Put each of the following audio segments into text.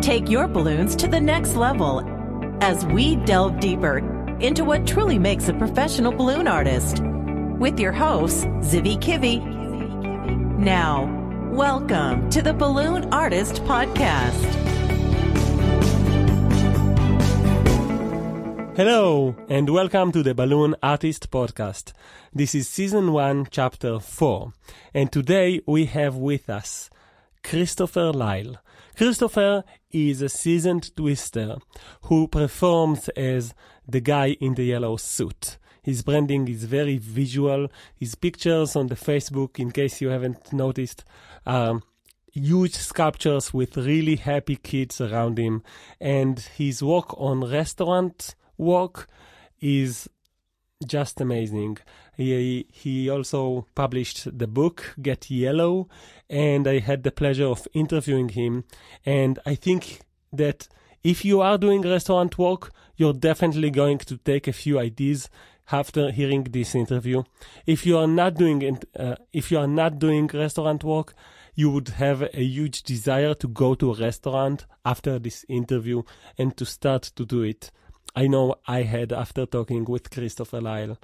Take your balloons to the next level as we delve deeper into what truly makes a professional balloon artist. With your hosts, Zivi Kivi. Now, welcome to the Balloon Artist Podcast. Hello, and welcome to the Balloon Artist Podcast. This is Season 1, Chapter 4, and today we have with us Christopher Lyle. Christopher is a seasoned twister who performs as the guy in the yellow suit. His branding is very visual. His pictures on the Facebook, in case you haven't noticed, are huge sculptures with really happy kids around him. And his work on restaurant work is just amazing. He, he also published the book Get Yellow, and I had the pleasure of interviewing him. And I think that if you are doing restaurant work, you're definitely going to take a few ideas after hearing this interview. If you are not doing uh, if you are not doing restaurant work, you would have a huge desire to go to a restaurant after this interview and to start to do it. I know I had after talking with Christopher Lyle.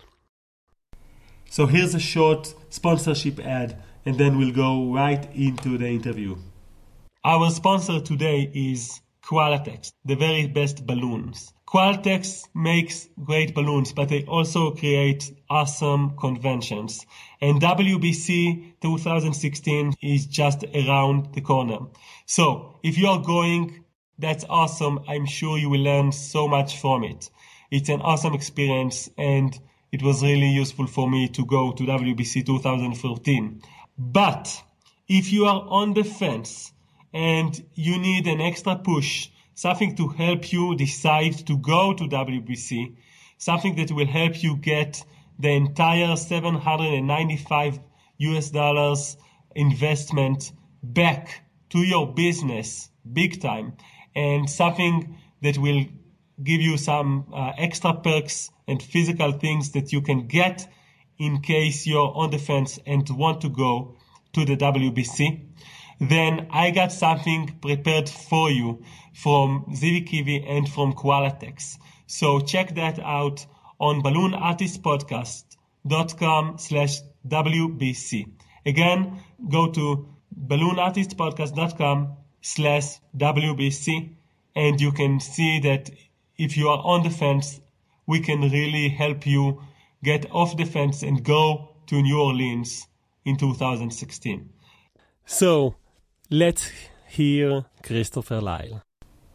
So here's a short sponsorship ad, and then we'll go right into the interview. Our sponsor today is Qualatex, the very best balloons. Qualatex makes great balloons, but they also create awesome conventions. And WBC 2016 is just around the corner. So if you are going that's awesome. I'm sure you will learn so much from it. It's an awesome experience and it was really useful for me to go to WBC 2014. But if you are on the fence and you need an extra push, something to help you decide to go to WBC, something that will help you get the entire 795 US dollars investment back to your business big time and something that will give you some uh, extra perks and physical things that you can get in case you're on the fence and want to go to the WBC, then I got something prepared for you from Zivi Kivi and from Qualatex. So check that out on balloonartistpodcast.com slash WBC. Again, go to balloonartistpodcast.com slash WBC. And you can see that if you are on the fence, we can really help you get off the fence and go to New Orleans in 2016. So let's hear Christopher Lyle.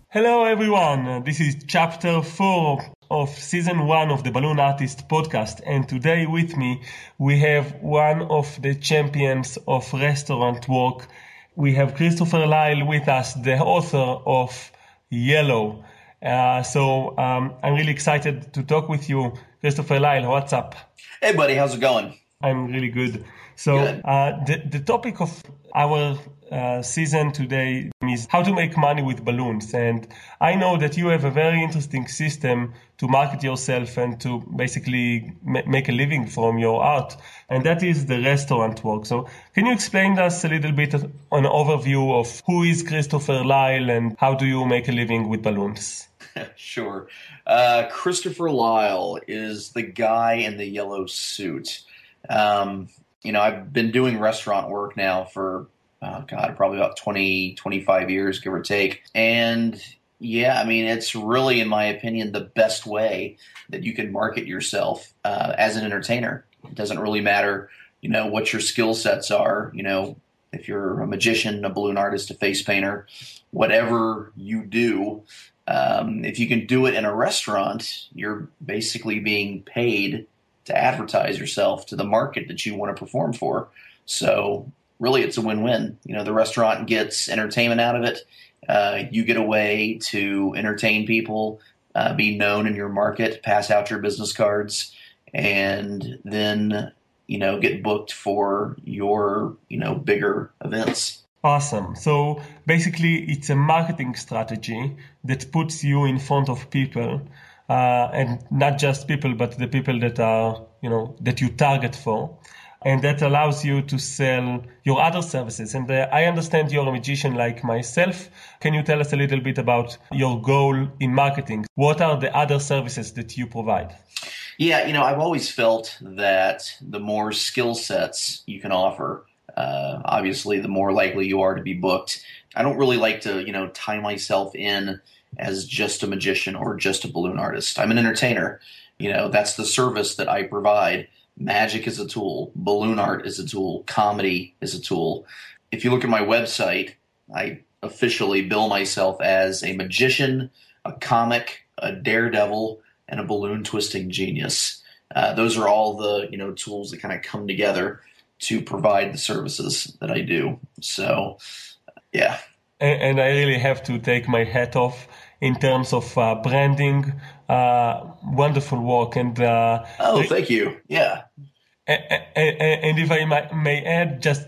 Hello, everyone. This is chapter four of season one of the Balloon Artist podcast. And today with me, we have one of the champions of restaurant work we have Christopher Lyle with us, the author of Yellow. Uh, so um, I'm really excited to talk with you, Christopher Lyle. What's up? Hey, buddy. How's it going? I'm really good. So uh, the the topic of our uh, season today is how to make money with balloons, and I know that you have a very interesting system to market yourself and to basically ma- make a living from your art, and that is the restaurant work. So can you explain to us a little bit of an overview of who is Christopher Lyle and how do you make a living with balloons? sure. Uh, Christopher Lyle is the guy in the yellow suit. Um, you know, I've been doing restaurant work now for, oh God, probably about 20, 25 years, give or take. And yeah, I mean, it's really, in my opinion, the best way that you can market yourself uh, as an entertainer. It doesn't really matter, you know, what your skill sets are. You know, if you're a magician, a balloon artist, a face painter, whatever you do, um, if you can do it in a restaurant, you're basically being paid to advertise yourself to the market that you want to perform for. So really, it's a win-win. You know, the restaurant gets entertainment out of it. Uh, you get a way to entertain people, uh, be known in your market, pass out your business cards, and then you know get booked for your you know bigger events. Awesome. So basically, it's a marketing strategy that puts you in front of people uh, and not just people, but the people that are, you know, that you target for. and that allows you to sell your other services. And uh, I understand you're a magician like myself. Can you tell us a little bit about your goal in marketing? What are the other services that you provide? Yeah, you know, I've always felt that the more skill sets you can offer, uh, obviously, the more likely you are to be booked. I don't really like to, you know, tie myself in as just a magician or just a balloon artist. I'm an entertainer. You know, that's the service that I provide. Magic is a tool, balloon art is a tool, comedy is a tool. If you look at my website, I officially bill myself as a magician, a comic, a daredevil, and a balloon twisting genius. Uh, those are all the you know tools that kind of come together to provide the services that I do. So, yeah. And, and I really have to take my hat off in terms of uh, branding. Uh, wonderful work and uh, oh, thank you. Yeah. And, and if I may add, just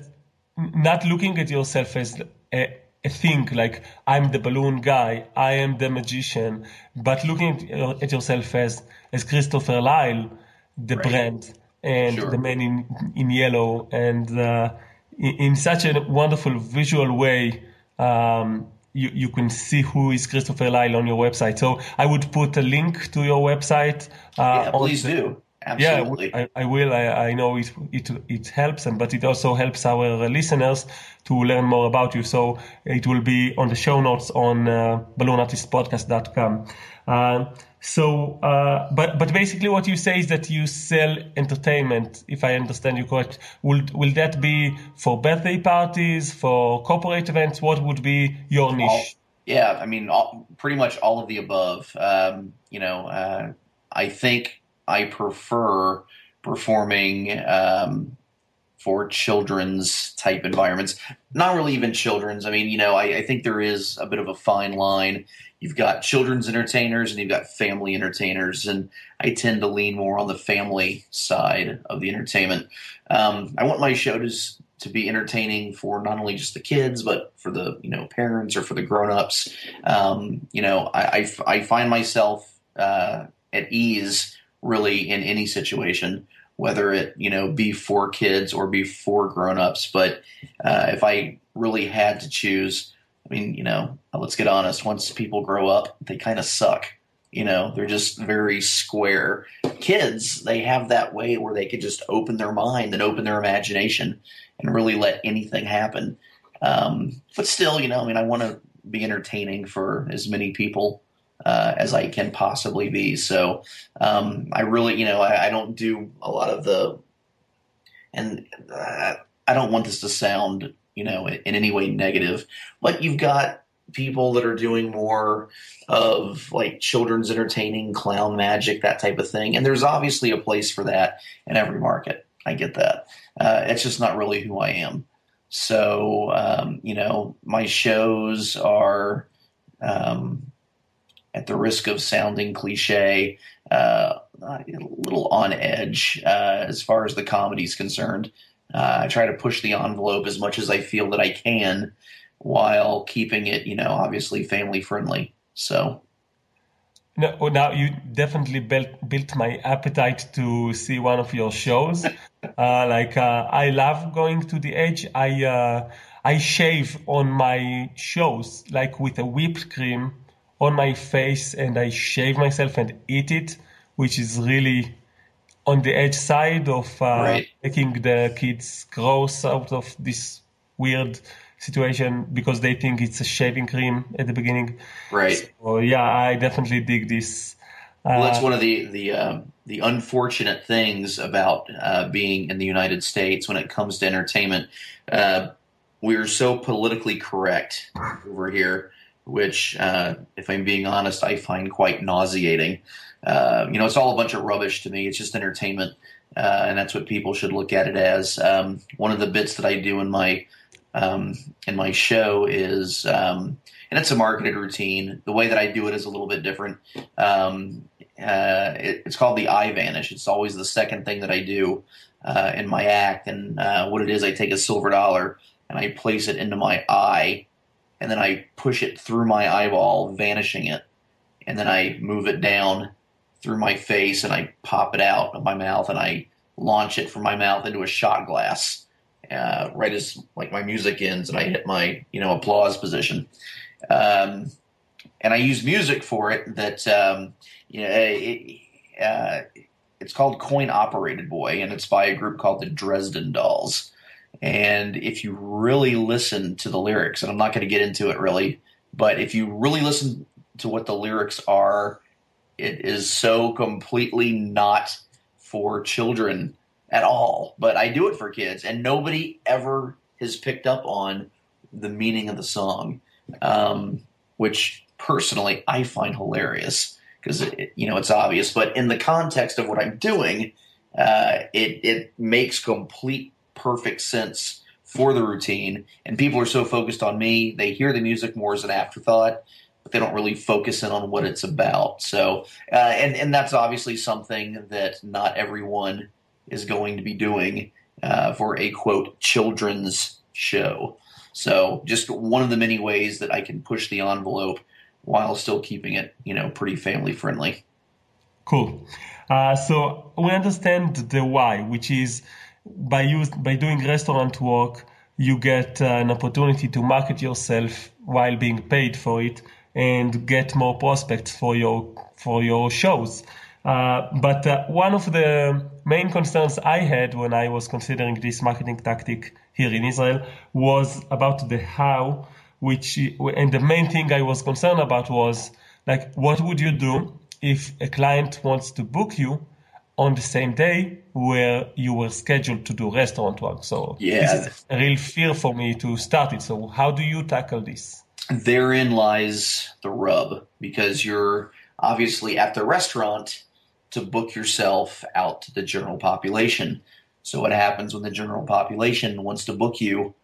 not looking at yourself as a, a thing like I'm the balloon guy, I am the magician, but looking at yourself as as Christopher Lyle, the right. brand and sure. the man in in yellow, and uh, in, in, such a wonderful visual way. Um, you, you can see who is Christopher Lyle on your website. So I would put a link to your website. Uh, yeah, please the, do. Absolutely. Yeah, I, I will. I, I, know it, it it helps, and but it also helps our listeners to learn more about you. So it will be on the show notes on uh, balloonartistpodcast.com. Uh, so, uh, but but basically, what you say is that you sell entertainment. If I understand you correct, will will that be for birthday parties, for corporate events? What would be your niche? All, yeah, I mean, all, pretty much all of the above. Um, you know, uh, I think I prefer performing um, for children's type environments. Not really even children's. I mean, you know, I, I, think there is a bit of a fine line. You've got children's entertainers and you've got family entertainers, and I tend to lean more on the family side of the entertainment. Um, I want my shows to be entertaining for not only just the kids, but for the you know parents or for the grown-ups. Um, you know, I, I, I find myself uh, at ease really in any situation, whether it you know be for kids or be for grown-ups. But uh, if I really had to choose, I mean, you know, let's get honest. Once people grow up, they kind of suck. You know, they're just very square. Kids, they have that way where they could just open their mind and open their imagination and really let anything happen. Um, but still, you know, I mean, I want to be entertaining for as many people uh, as I can possibly be. So um, I really, you know, I, I, don't do a lot of the, and uh, I don't want this to sound, you know, in, any way negative, but you've got people that are doing more of like children's entertaining, clown magic, that type of thing. And there's obviously a place for that in every market. I get that. Uh, it's just not really who I am. So, um, you know, my shows are, um, at the risk of sounding cliche, uh, a little on edge uh, as far as the comedy is concerned. Uh, I try to push the envelope as much as I feel that I can while keeping it, you know, obviously family friendly. So. No, now you definitely built built my appetite to see one of your shows. uh, like uh, I love going to the edge. I uh, I shave on my shows like with a whipped cream on my face and I shave myself and eat it, which is really on the edge side of uh, right. making the kids gross out of this weird situation because they think it's a shaving cream at the beginning. Right. So yeah, I definitely dig this. Uh, well, that's one of the the uh, the unfortunate things about uh, being in the United States when it comes to entertainment. Uh, we're so politically correct over here which, uh, if I'm being honest, I find quite nauseating. Uh, you know, it's all a bunch of rubbish to me. It's just entertainment, uh, and that's what people should look at it as. Um, one of the bits that I do in my um, in my show is, um, and it's a marketed routine. The way that I do it is a little bit different. Um, uh, it, it's called the eye vanish. It's always the second thing that I do uh, in my act, and uh, what it is, I take a silver dollar and I place it into my eye and then I push it through my eyeball, vanishing it, and then I move it down through my face and I pop it out of my mouth and I launch it from my mouth into a shot glass, uh, right as like my music ends and I hit my you know applause position. Um, and I use music for it that um, you know it, uh, it's called Coin Operated Boy, and it's by a group called the Dresden Dolls. And if you really listen to the lyrics, and I'm not going to get into it really, but if you really listen to what the lyrics are, it is so completely not for children at all. But I do it for kids, and nobody ever has picked up on the meaning of the song, um, which personally I find hilarious because you know it's obvious. But in the context of what I'm doing, uh, it it makes complete perfect sense for the routine. And people are so focused on me, they hear the music more as an afterthought, but they don't really focus in on what it's about. So, uh, and and that's obviously something that not everyone is going to be doing uh, for a quote children's show. So, just one of the many ways that I can push the envelope while still keeping it, you know, pretty family friendly. Cool. Uh, so we understand the why, which is by use by doing restaurant work, you get uh, an opportunity to market yourself while being paid for it and get more prospects for your for your shows. Uh, but uh, one of the main concerns I had when I was considering this marketing tactic here in Israel was about the how, which and the main thing I was concerned about was like what would you do if a client wants to book you on the same day where you were scheduled to do restaurant work. So yeah. this is a real fear for me to start it. So how do you tackle this? Therein lies the rub because you're obviously at the restaurant to book yourself out to the general population. So what happens when the general population wants to book you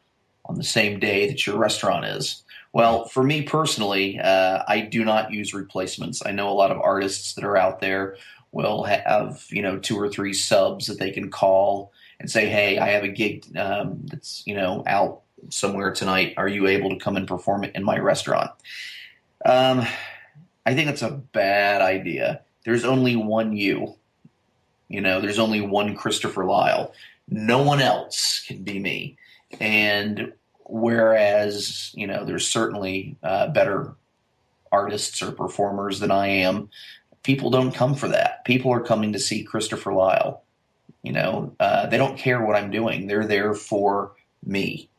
on the same day that your restaurant is? Well, for me personally, uh, I do not use replacements. I know a lot of artists that are out there will have you know two or three subs that they can call and say, "Hey, I have a gig um, that's you know out somewhere tonight. Are you able to come and perform it in my restaurant?" Um, I think that's a bad idea. There's only one you. You know, there's only one Christopher Lyle. No one else can be me. And whereas you know, there's certainly uh, better artists or performers than I am people don't come for that. People are coming to see Christopher Lyle. You know, uh, they don't care what I'm doing. They're there for me.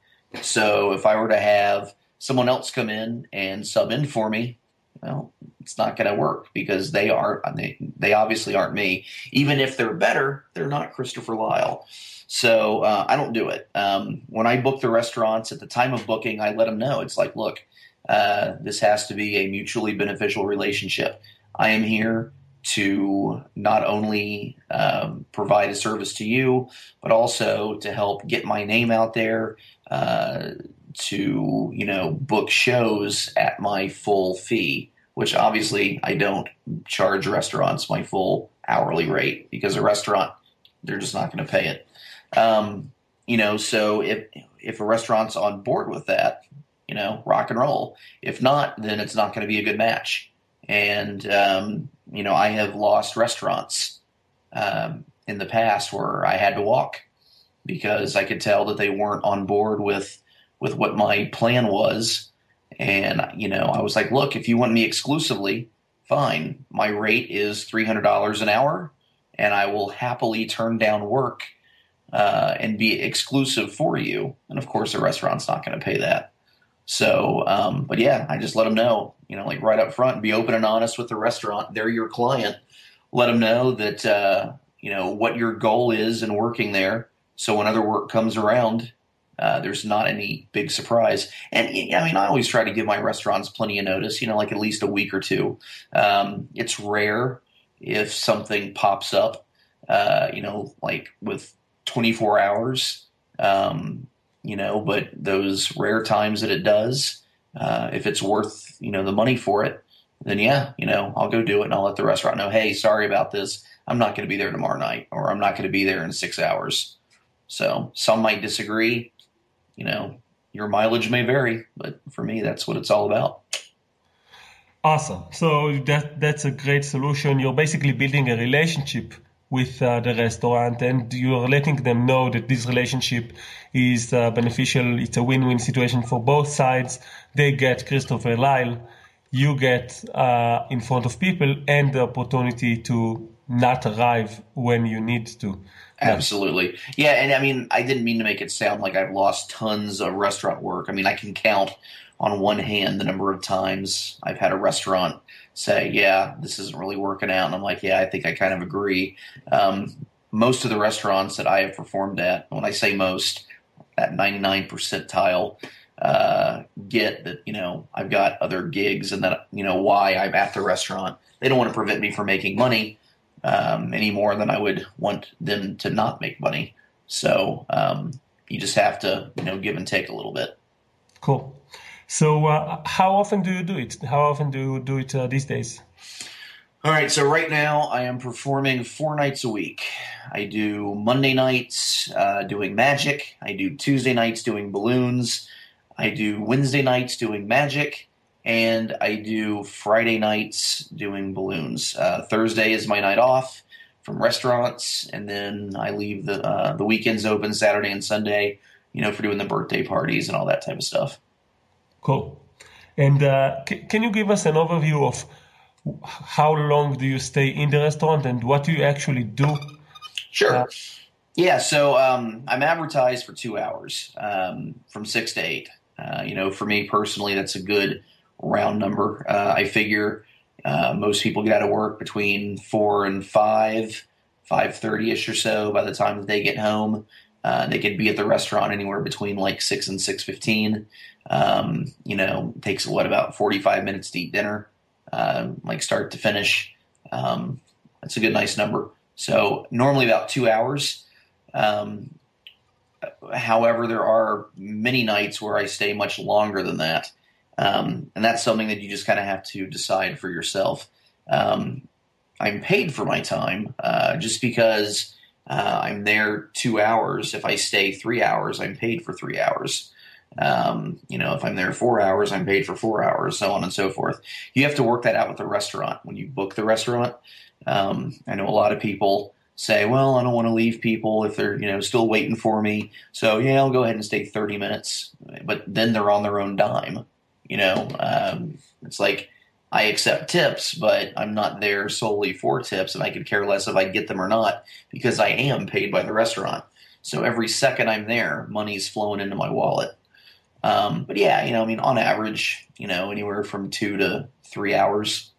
So if I were to have someone else come in and sub in for me, well, it's not going to work because they are they, they obviously aren't me. Even if they're better, they're not Christopher Lyle. So uh, I don't do it. Um, when I book the restaurants at the time of booking, I let them know it's like, look, uh, this has to be a mutually beneficial relationship. I am here to not only um, provide a service to you, but also to help get my name out there, uh, to you know book shows at my full fee, which obviously I don't charge restaurants my full hourly rate because a restaurant they're just not going to pay it. Um, you know, so if if a restaurant's on board with that, you know, rock and roll. If not, then it's not going to be a good match. And, um, you know, I have lost restaurants um, in the past where I had to walk because I could tell that they weren't on board with with what my plan was. And, you know, I was like, look, if you want me exclusively, fine. My rate is $300 an hour, and I will happily turn down work uh, and be exclusive for you. And of course, the restaurant's not going to pay that. So, um, but yeah, I just let them know, you know, like right up front, be open and honest with the restaurant. They're your client. Let them know that, uh, you know, what your goal is in working there. So when other work comes around, uh, there's not any big surprise. And I mean, I always try to give my restaurants plenty of notice, you know, like at least a week or two. Um, it's rare if something pops up, uh, you know, like with 24 hours. Um, you know, but those rare times that it does, uh, if it's worth, you know, the money for it, then yeah, you know, I'll go do it and I'll let the restaurant know, hey, sorry about this. I'm not going to be there tomorrow night or I'm not going to be there in six hours. So some might disagree. You know, your mileage may vary, but for me, that's what it's all about. Awesome. So that that's a great solution. You're basically building a relationship with uh, the restaurant and you're letting them know that this relationship is uh, beneficial. It's a win-win situation for both sides. They get Christopher Lyle, you get uh, in front of people and the opportunity to not arrive when you need to. Absolutely. Yeah, and I mean, I didn't mean to make it sound like I've lost tons of restaurant work. I mean, I can count on one hand the number of times I've had a restaurant say, "Yeah, this isn't really working out," and I'm like, "Yeah, I think I kind of agree." Um, most of the restaurants that I have performed at, when I say most, that 99 percentile, uh, get that you know I've got other gigs and that you know why I'm at the restaurant. They don't want to prevent me from making money um, any more than I would want them to not make money. So um, you just have to you know give and take a little bit. Cool. So, uh, how often do you do it? How often do you do it uh, these days? All right, so right now I am performing four nights a week. I do Monday nights uh, doing magic. I do Tuesday nights doing balloons. I do Wednesday nights doing magic, and I do Friday nights doing balloons. Uh, Thursday is my night off from restaurants, and then I leave the uh, the weekends open Saturday and Sunday. You know, for doing the birthday parties and all that type of stuff. Cool. And uh, c- can you give us an overview of how long do you stay in the restaurant and what do you actually do? Sure. Uh, yeah, so um, I'm advertised for two hours um, from six to eight. Uh, you know, for me personally, that's a good round number. Uh, I figure uh, most people get out of work between four and five, five thirty ish or so. By the time that they get home, uh, they could be at the restaurant anywhere between like six and six fifteen. Um, you know, takes what about forty five minutes to eat dinner, uh, like start to finish. Um, that's a good, nice number. So normally about two hours. Um, however, there are many nights where I stay much longer than that, um, and that's something that you just kind of have to decide for yourself. Um, I'm paid for my time uh, just because uh, I'm there two hours. If I stay three hours, I'm paid for three hours. Um, you know, if I'm there four hours, I'm paid for four hours, so on and so forth. You have to work that out with the restaurant when you book the restaurant. Um, I know a lot of people say, "Well, I don't want to leave people if they're you know still waiting for me." So yeah, I'll go ahead and stay 30 minutes, but then they're on their own dime. You know, um, it's like I accept tips, but I'm not there solely for tips, and I could care less if I get them or not because I am paid by the restaurant. So every second I'm there, money's flowing into my wallet. Um, but yeah, you know, I mean, on average, you know, anywhere from two to three hours.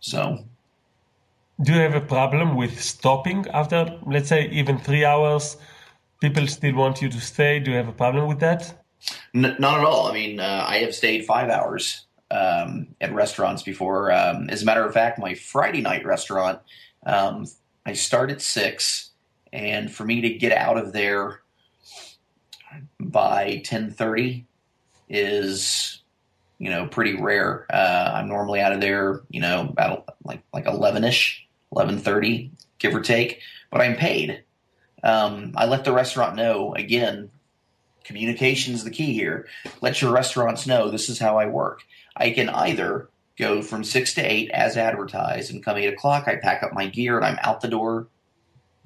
So. Do you have a problem with stopping after, let's say, even three hours? People still want you to stay. Do you have a problem with that? N- not at all. I mean, uh, I have stayed five hours um, at restaurants before. Um, as a matter of fact, my Friday night restaurant, um, I start at six, and for me to get out of there by ten thirty is, you know, pretty rare. Uh, I'm normally out of there, you know, about like like eleven ish, eleven thirty, give or take. But I'm paid. Um, I let the restaurant know again. Communication is the key here. Let your restaurants know this is how I work. I can either go from six to eight as advertised, and come eight o'clock, I pack up my gear and I'm out the door.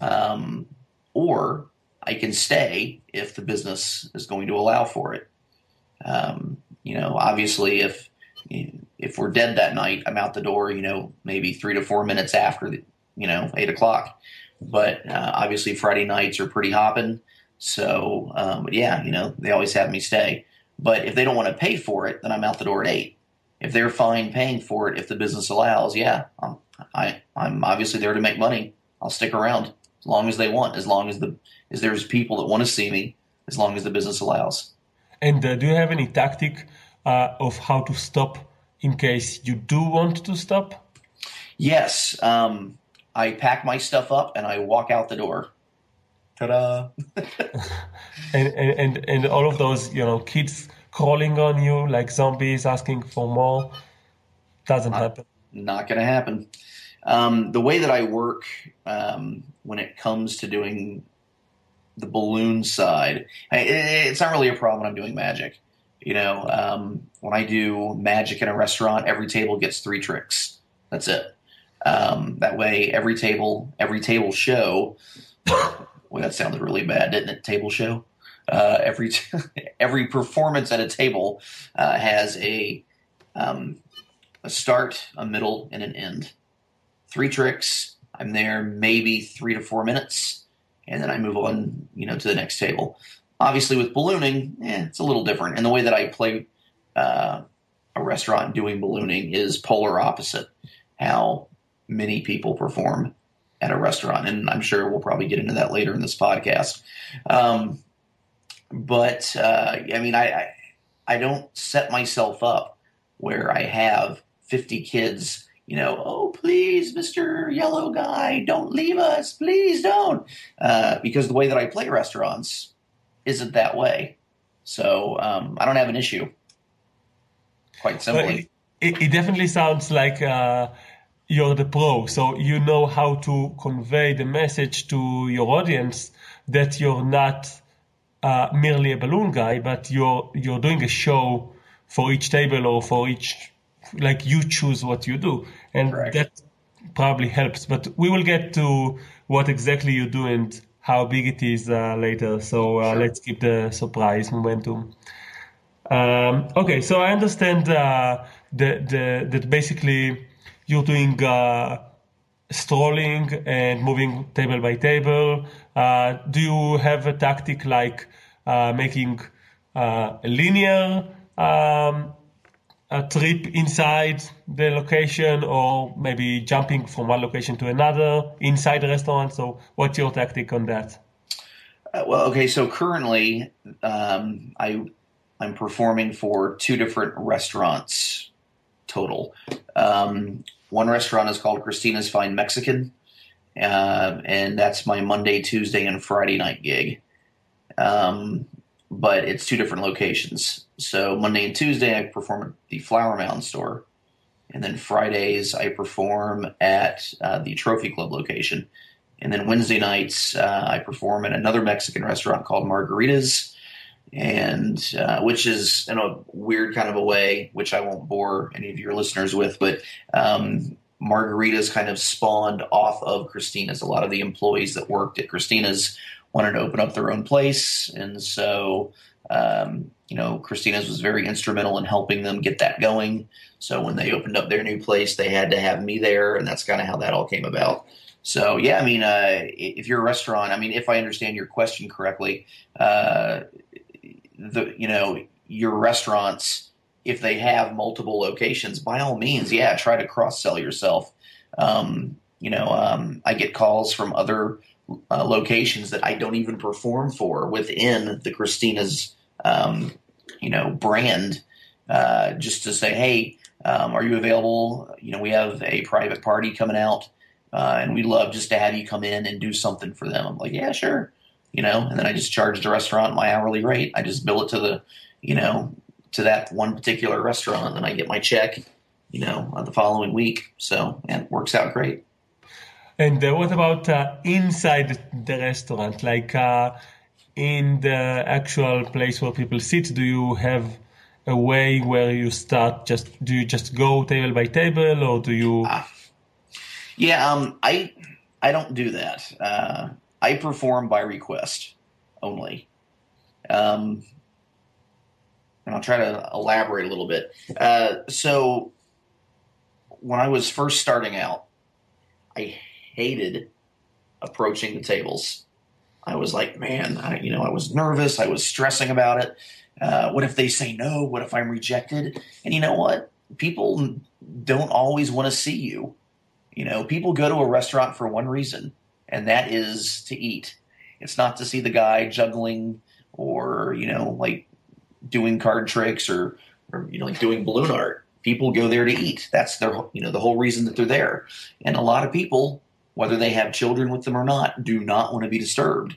Um, or I can stay if the business is going to allow for it. Um, you know, obviously, if if we're dead that night, I'm out the door. You know, maybe three to four minutes after the, you know eight o'clock. But uh, obviously, Friday nights are pretty hopping. So, um, but yeah, you know, they always have me stay. But if they don't want to pay for it, then I'm out the door at eight if they're fine paying for it, if the business allows, yeah, I'm, I, I'm obviously there to make money. I'll stick around as long as they want, as long as the as there's people that want to see me, as long as the business allows. And uh, do you have any tactic uh, of how to stop in case you do want to stop? Yes, um, I pack my stuff up and I walk out the door. Ta-da! and, and and and all of those, you know, kids crawling on you like zombies asking for more. Doesn't not, happen. Not going to happen. Um, the way that I work um, when it comes to doing the balloon side, it's not really a problem when I'm doing magic. You know, um, when I do magic in a restaurant, every table gets three tricks. That's it. Um, that way, every table, every table show. well, that sounded really bad, didn't it? Table show. Uh, every every performance at a table uh, has a um, a start, a middle, and an end. Three tricks. I'm there maybe three to four minutes, and then I move on, you know, to the next table. Obviously, with ballooning, eh, it's a little different. And the way that I play uh, a restaurant doing ballooning is polar opposite how many people perform at a restaurant. And I'm sure we'll probably get into that later in this podcast. Um, but uh, I mean, I, I I don't set myself up where I have 50 kids. You know, oh please, Mister Yellow Guy, don't leave us, please don't, uh, because the way that I play restaurants isn't that way. So um, I don't have an issue. Quite simply, it, it, definitely sounds like uh, you're the pro, so you know how to convey the message to your audience that you're not uh, merely a balloon guy, but you're you're doing a show for each table or for each like you choose what you do, and that probably helps. But we will get to what exactly you do and how big it is uh, later. So uh, sure. let's keep the surprise momentum. Um, okay, so I understand uh, the, the, that basically you're doing uh, strolling and moving table by table. Uh, do you have a tactic like uh, making uh, linear um, a trip inside the location or maybe jumping from one location to another inside the restaurant? So, what's your tactic on that? Uh, well, okay, so currently um, I I'm performing for two different restaurants total. Um, one restaurant is called Christina's Fine Mexican, uh, and that's my Monday, Tuesday, and Friday night gig. Um, but it's two different locations. So Monday and Tuesday I perform at the Flower Mound store, and then Fridays I perform at uh, the Trophy Club location, and then Wednesday nights uh, I perform at another Mexican restaurant called Margaritas, and uh, which is in a weird kind of a way, which I won't bore any of your listeners with, but um, Margaritas kind of spawned off of Christina's. A lot of the employees that worked at Christina's wanted to open up their own place, and so um, you know Christina's was very instrumental in helping them get that going. So when they opened up their new place, they had to have me there, and that's kind of how that all came about. So yeah, I mean, uh, if you're a restaurant, I mean, if I understand your question correctly, uh, the you know your restaurants, if they have multiple locations, by all means, yeah, try to cross sell yourself. Um, you know, um, I get calls from other uh, locations that I don't even perform for within the Christina's, um, you know, brand, uh, just to say, hey, um, are you available? You know, we have a private party coming out, uh, and we'd love just to have you come in and do something for them. I'm like, yeah, sure. You know, and then I just charge the restaurant my hourly rate. I just bill it to the, you know, to that one particular restaurant, and I get my check, you know, the following week. So, and it works out great. And uh, what about uh, inside the restaurant, like uh, in the actual place where people sit? Do you have a way where you start? Just do you just go table by table, or do you? Ah. yeah, um, I I don't do that. Uh, I perform by request only. Um, and I'll try to elaborate a little bit. Uh, so, when I was first starting out, I hated approaching the tables. I was like, man, I, you know, I was nervous. I was stressing about it. Uh, what if they say no? What if I'm rejected? And you know what? People don't always want to see you. You know, people go to a restaurant for one reason, and that is to eat. It's not to see the guy juggling or, you know, like doing card tricks or, or you know, like doing balloon art. People go there to eat. That's their, you know, the whole reason that they're there. And a lot of people whether they have children with them or not, do not want to be disturbed.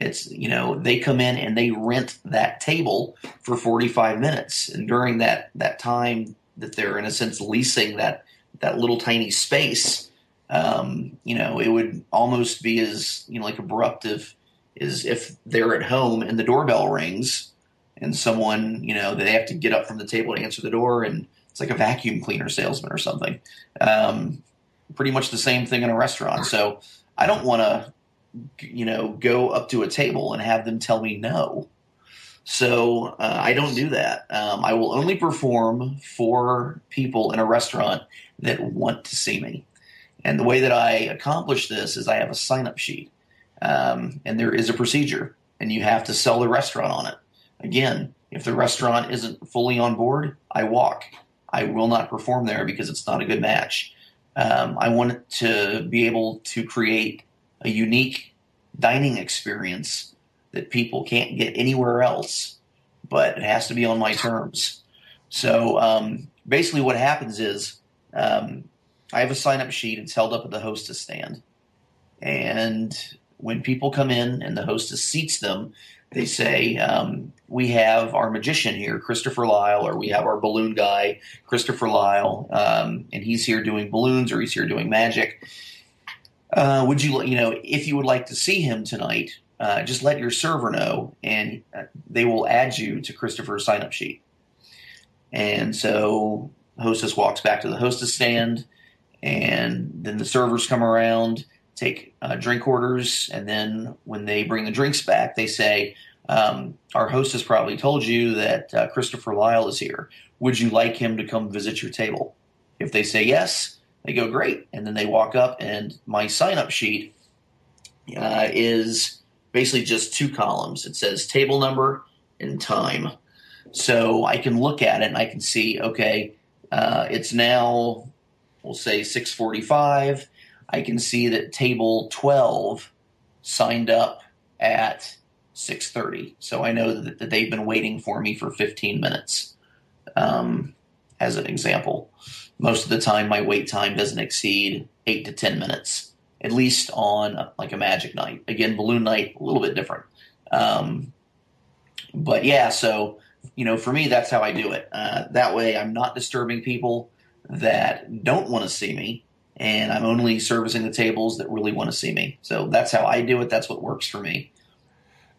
It's, you know, they come in and they rent that table for 45 minutes. And during that, that time that they're in a sense leasing that, that little tiny space, um, you know, it would almost be as, you know, like abruptive as if they're at home and the doorbell rings and someone, you know, they have to get up from the table to answer the door and it's like a vacuum cleaner salesman or something. Um, pretty much the same thing in a restaurant. So I don't want to, you know, go up to a table and have them tell me no. So uh, I don't do that. Um, I will only perform for people in a restaurant that want to see me. And the way that I accomplish this is I have a sign up sheet. Um, and there is a procedure, and you have to sell the restaurant on it. Again, if the restaurant isn't fully on board, I walk. I will not perform there because it's not a good match. Um, I want to be able to create a unique dining experience that people can't get anywhere else, but it has to be on my terms. So um, basically, what happens is um, I have a sign up sheet. It's held up at the hostess stand. And when people come in and the hostess seats them, they say, um, We have our magician here, Christopher Lyle, or we have our balloon guy, Christopher Lyle, um, and he's here doing balloons or he's here doing magic. Uh, would you, you know, if you would like to see him tonight, uh, just let your server know, and uh, they will add you to Christopher's sign up sheet. And so, hostess walks back to the hostess stand, and then the servers come around take uh, drink orders, and then when they bring the drinks back, they say, um, "Our host has probably told you that uh, Christopher Lyle is here. Would you like him to come visit your table?" If they say yes, they go great, and then they walk up, and my sign-up sheet uh, is basically just two columns. It says table number and time, so I can look at it and I can see, okay, uh, it's now we'll say 645 I can see that table 12 signed up at 6:30. So I know that, that, they've been waiting for me for 15 minutes. Um, as an example, most of the time my wait time doesn't exceed 8 to 10 minutes, at least on like a magic night. Again, balloon night a little bit different. Um, but yeah, so you know, for me that's how I do it. Uh, that way I'm not disturbing people that don't want to see me and I'm only servicing the tables that really want to see me. So that's how I do it. That's what works for me.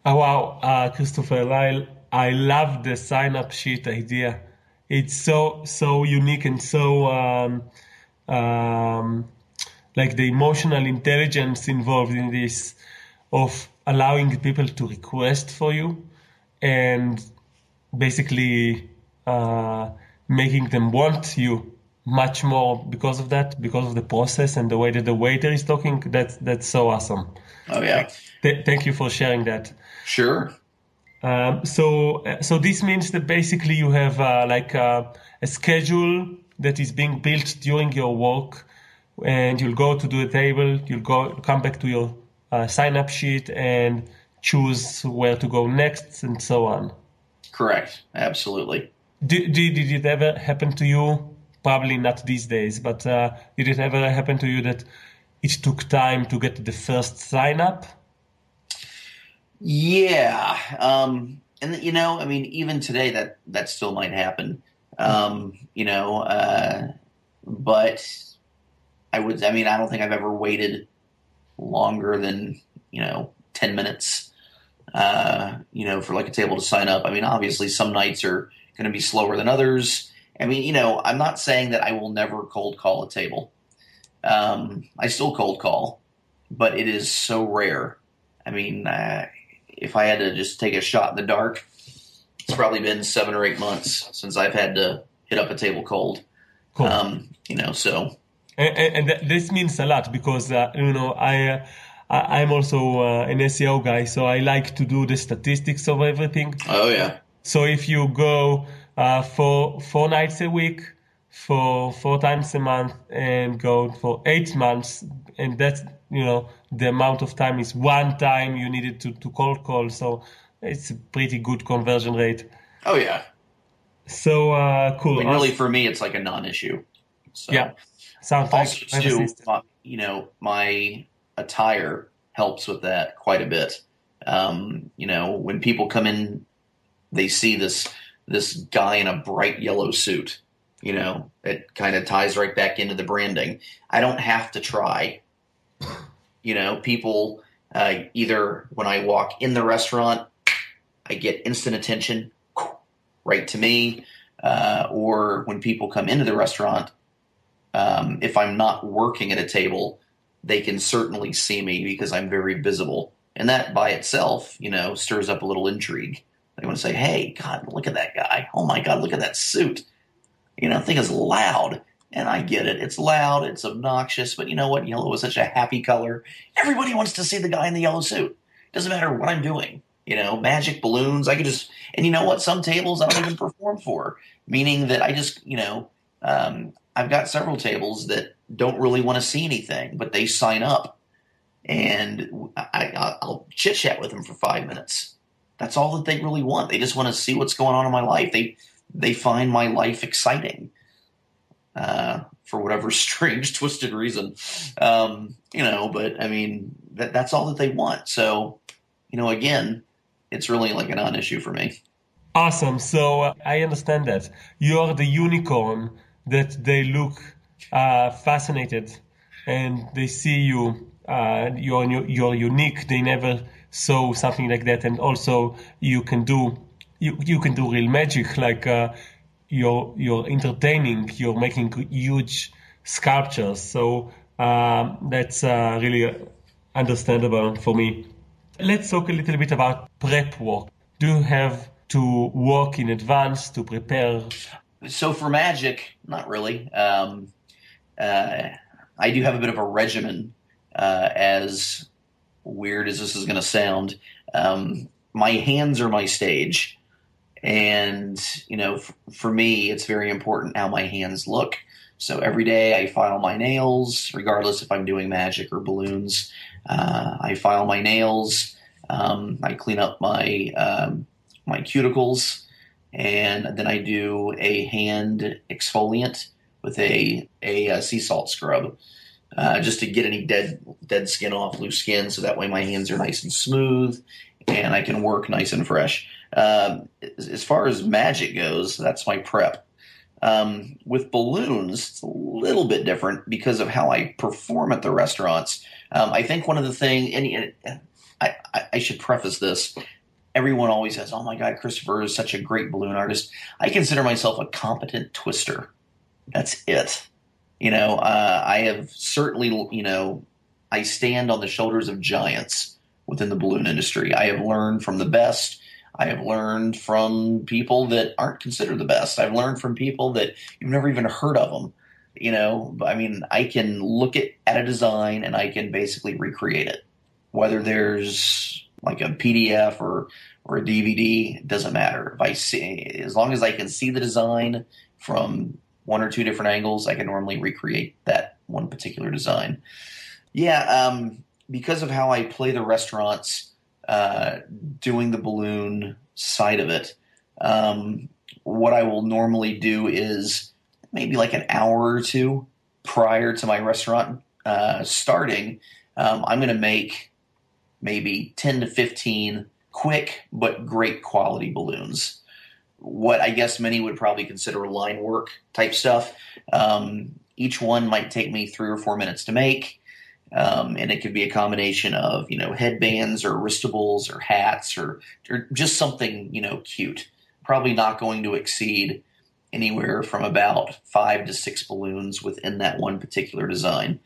Oh, wow, uh, Christopher Lyle, I love the sign up sheet idea. It's so, so unique and so, um, um, like the emotional intelligence involved in this of allowing people to request for you and basically uh, making them want you much more because of that, because of the process and the way that the waiter is talking. That's that's so awesome. Oh yeah. Th- thank you for sharing that. Sure. Um, so so this means that basically you have uh, like uh, a schedule that is being built during your work, and you'll go to do a table. You'll go come back to your uh, sign up sheet and choose where to go next and so on. Correct. Absolutely. Did, did, did it ever happen to you probably not these days, but uh, did it ever happen to you that it took time to get the first sign up? Yeah, um, and you know, I mean, even today that that still might happen. Um, you know, uh, but I would. I mean, I don't think I've ever waited longer than you know ten minutes. Uh, you know, for like a table to sign up. I mean, obviously, some nights are going to be slower than others. I mean, you know, I'm not saying that I will never cold call a table. Um, I still cold call, but it is so rare. I mean, uh, if I had to just take a shot in the dark, it's probably been seven or eight months since I've had to hit up a table cold. Cool. Um, you know, so. And, and, this means a lot because, uh, you know, I, uh, I'm also uh, an SEO guy, so I like to do the statistics of everything. Oh, yeah. So if you go uh, for four nights a week, for four times a month, and go for eight months, and that's you know the amount of time is one time you needed to to cold call. So it's a pretty good conversion rate. Oh yeah. So uh, cool. I mean, really, for me, it's like a non-issue. So. Yeah. Sounds also like too, my, you know, my attire helps with that quite a bit. Um, you know, when people come in, they see this this guy in a bright yellow suit. You know, it kind of ties right back into the branding. I don't have to try. You know, people uh, either when I walk in the restaurant, I get instant attention right to me, uh, or when people come into the restaurant, um, if I'm not working at a table, they can certainly see me because I'm very visible. And that by itself, you know, stirs up a little intrigue. They want to say, hey, God, look at that guy. Oh my God, look at that suit. You know, thing is loud. And I get it. It's loud, it's obnoxious, but you know what? Yellow is such a happy color. Everybody wants to see the guy in the yellow suit. Doesn't matter what I'm doing. You know, magic balloons. I could just, and you know what? Some tables I don't even perform for, meaning that I just, you know, um, I've got several tables that don't really want to see anything, but they sign up, and I, will chit chat with them for five minutes. That's all that they really want. They just want to see what's going on in my life. They they find my life exciting uh, for whatever strange, twisted reason. Um, you know, but I mean, that, that's all that they want. So, you know, again, it's really like a non issue for me. Awesome. So uh, I understand that. You're the unicorn that they look uh, fascinated and they see you. Uh, you're, you're unique. They never saw something like that. And also, you can do you, you can do real magic like uh, you're you're entertaining, you're making huge sculptures. So um, that's uh, really understandable for me. Let's talk a little bit about prep work. Do you have to work in advance to prepare? So for magic, not really. Um, uh, I do have a bit of a regimen, uh, as weird as this is going to sound. Um, my hands are my stage. And, you know, f- for me, it's very important how my hands look. So every day I file my nails, regardless if I'm doing magic or balloons. Uh, I file my nails. Um, I clean up my um, my cuticles, and then I do a hand exfoliant with a a, a sea salt scrub, uh, just to get any dead dead skin off, loose skin, so that way my hands are nice and smooth, and I can work nice and fresh. Um, as far as magic goes, that's my prep. Um, with balloons, it's a little bit different because of how I perform at the restaurants. Um, I think one of the things, and, and I, I, should preface this. Everyone always says, "Oh my God, Christopher is such a great balloon artist." I consider myself a competent twister. That's it. You know, uh, I have certainly, you know, I stand on the shoulders of giants within the balloon industry. I have learned from the best I have learned from people that aren't considered the best. I've learned from people that you've never even heard of them. You know, I mean, I can look at, at a design and I can basically recreate it. Whether there's like a PDF or or a DVD, it doesn't matter. If I see, as long as I can see the design from one or two different angles, I can normally recreate that one particular design. Yeah, um, because of how I play the restaurants uh, doing the balloon side of it. Um, what I will normally do is maybe like an hour or two prior to my restaurant uh, starting, um, I'm going to make maybe 10 to 15 quick but great quality balloons. What I guess many would probably consider line work type stuff. Um, each one might take me three or four minutes to make. Um, and it could be a combination of, you know, headbands or wristables or hats or, or just something, you know, cute. Probably not going to exceed anywhere from about five to six balloons within that one particular design.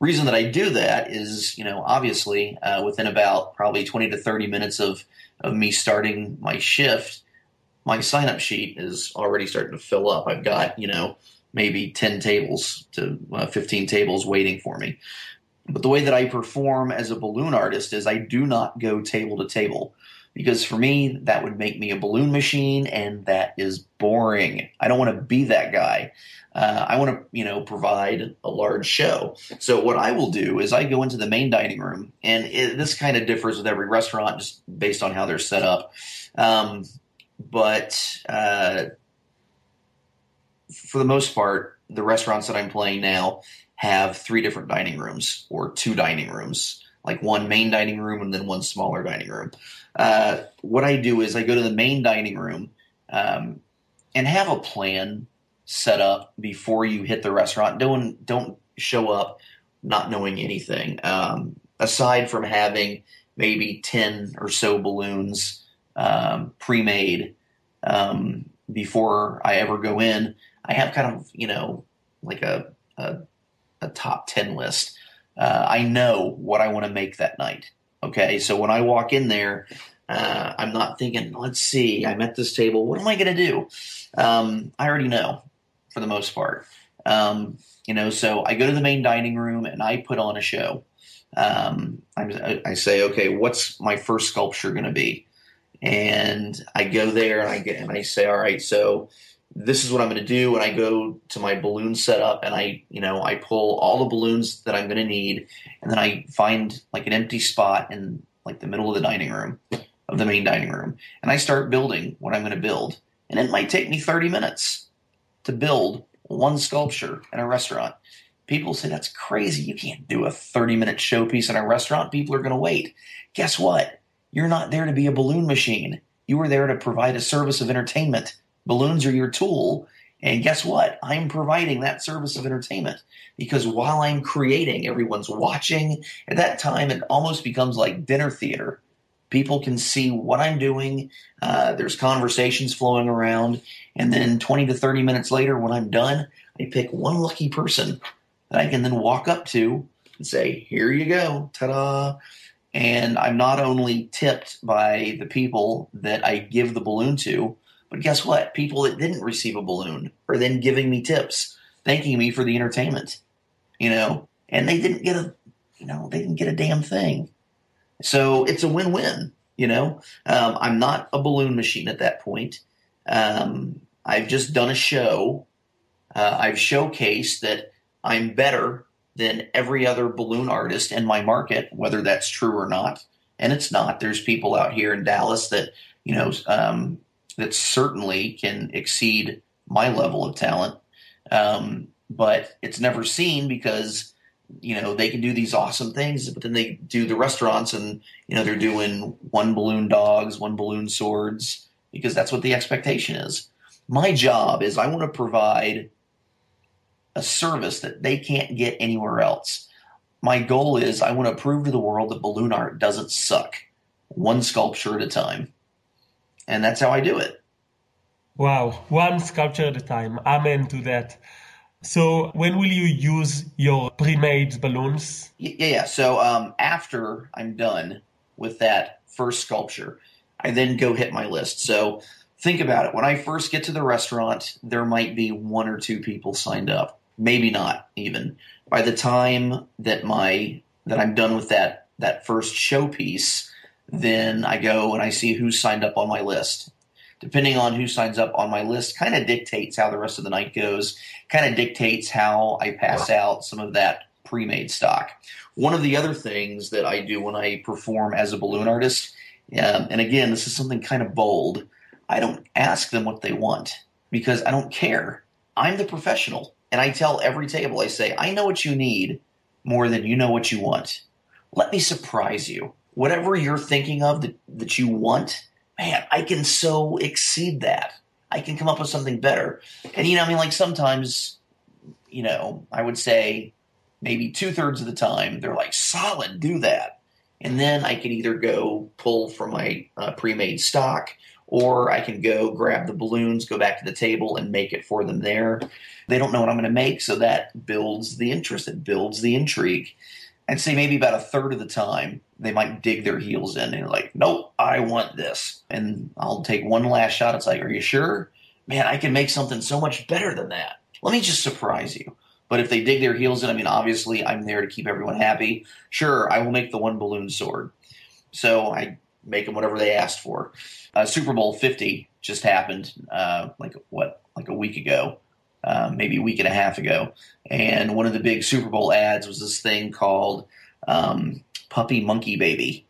Reason that I do that is, you know, obviously uh, within about probably 20 to 30 minutes of, of me starting my shift, my sign up sheet is already starting to fill up. I've got, you know, maybe 10 tables to uh, 15 tables waiting for me. But the way that I perform as a balloon artist is I do not go table to table because for me that would make me a balloon machine and that is boring. I don't want to be that guy. Uh, I want to, you know, provide a large show. So what I will do is I go into the main dining room, and it, this kind of differs with every restaurant just based on how they're set up. Um, but uh, for the most part, the restaurants that I'm playing now have three different dining rooms or two dining rooms, like one main dining room and then one smaller dining room. Uh, what I do is I go to the main dining room um, and have a plan set up before you hit the restaurant. Don't don't show up not knowing anything. Um, aside from having maybe ten or so balloons um, pre-made um, before I ever go in, I have kind of you know like a a, a top 10 list. Uh, I know what I want to make that night. Okay. So when I walk in there, uh, I'm not thinking, let's see, I'm at this table. What am I going to do? Um, I already know for the most part. Um, you know, so I go to the main dining room and I put on a show. Um, I, I say, okay, what's my first sculpture going to be? And I go there and I get and I say, all right, so this is what I'm going to do. And I go to my balloon setup and I, you know, I pull all the balloons that I'm going to need, and then I find like an empty spot in like the middle of the dining room of the main dining room, and I start building what I'm going to build. And it might take me 30 minutes to build one sculpture in a restaurant. People say that's crazy. You can't do a 30 minute showpiece in a restaurant. People are going to wait. Guess what? You're not there to be a balloon machine. You are there to provide a service of entertainment. Balloons are your tool. And guess what? I'm providing that service of entertainment because while I'm creating, everyone's watching. At that time, it almost becomes like dinner theater. People can see what I'm doing. Uh, there's conversations flowing around. And then 20 to 30 minutes later, when I'm done, I pick one lucky person that I can then walk up to and say, Here you go. Ta da. And I'm not only tipped by the people that I give the balloon to, but guess what? People that didn't receive a balloon are then giving me tips, thanking me for the entertainment, you know, and they didn't get a, you know, they didn't get a damn thing. So it's a win win, you know. Um, I'm not a balloon machine at that point. Um, I've just done a show. Uh, I've showcased that I'm better than every other balloon artist in my market, whether that's true or not. And it's not. There's people out here in Dallas that, you know, um, that certainly can exceed my level of talent. Um, but it's never seen because, you know, they can do these awesome things, but then they do the restaurants and, you know, they're doing one balloon dogs, one balloon swords, because that's what the expectation is. My job is I want to provide a service that they can't get anywhere else. My goal is I want to prove to the world that balloon art doesn't suck, one sculpture at a time. And that's how I do it. Wow, one sculpture at a time. Amen to that. So, when will you use your pre made balloons? Yeah, yeah. So, um, after I'm done with that first sculpture, I then go hit my list. So, think about it. When I first get to the restaurant, there might be one or two people signed up maybe not even. By the time that my that I'm done with that that first showpiece, then I go and I see who's signed up on my list. Depending on who signs up on my list, kind of dictates how the rest of the night goes. Kind of dictates how I pass out some of that pre-made stock. One of the other things that I do when I perform as a balloon artist, um, and again, this is something kind of bold. I don't ask them what they want because I don't care. I'm the professional. And I tell every table, I say, I know what you need more than you know what you want. Let me surprise you. Whatever you're thinking of that, that you want, man, I can so exceed that. I can come up with something better. And, you know, I mean, like sometimes, you know, I would say maybe two thirds of the time, they're like, solid, do that. And then I can either go pull from my uh, pre made stock or I can go grab the balloons, go back to the table, and make it for them there. They don't know what I'm going to make, so that builds the interest, it builds the intrigue. I'd say maybe about a third of the time they might dig their heels in and like, nope, I want this. And I'll take one last shot. It's like, are you sure? Man, I can make something so much better than that. Let me just surprise you. But if they dig their heels in, I mean, obviously I'm there to keep everyone happy. Sure, I will make the one balloon sword. So I make them whatever they asked for. Uh, Super Bowl 50 just happened, uh, like what, like a week ago, uh, maybe a week and a half ago, and one of the big Super Bowl ads was this thing called um, Puppy Monkey Baby.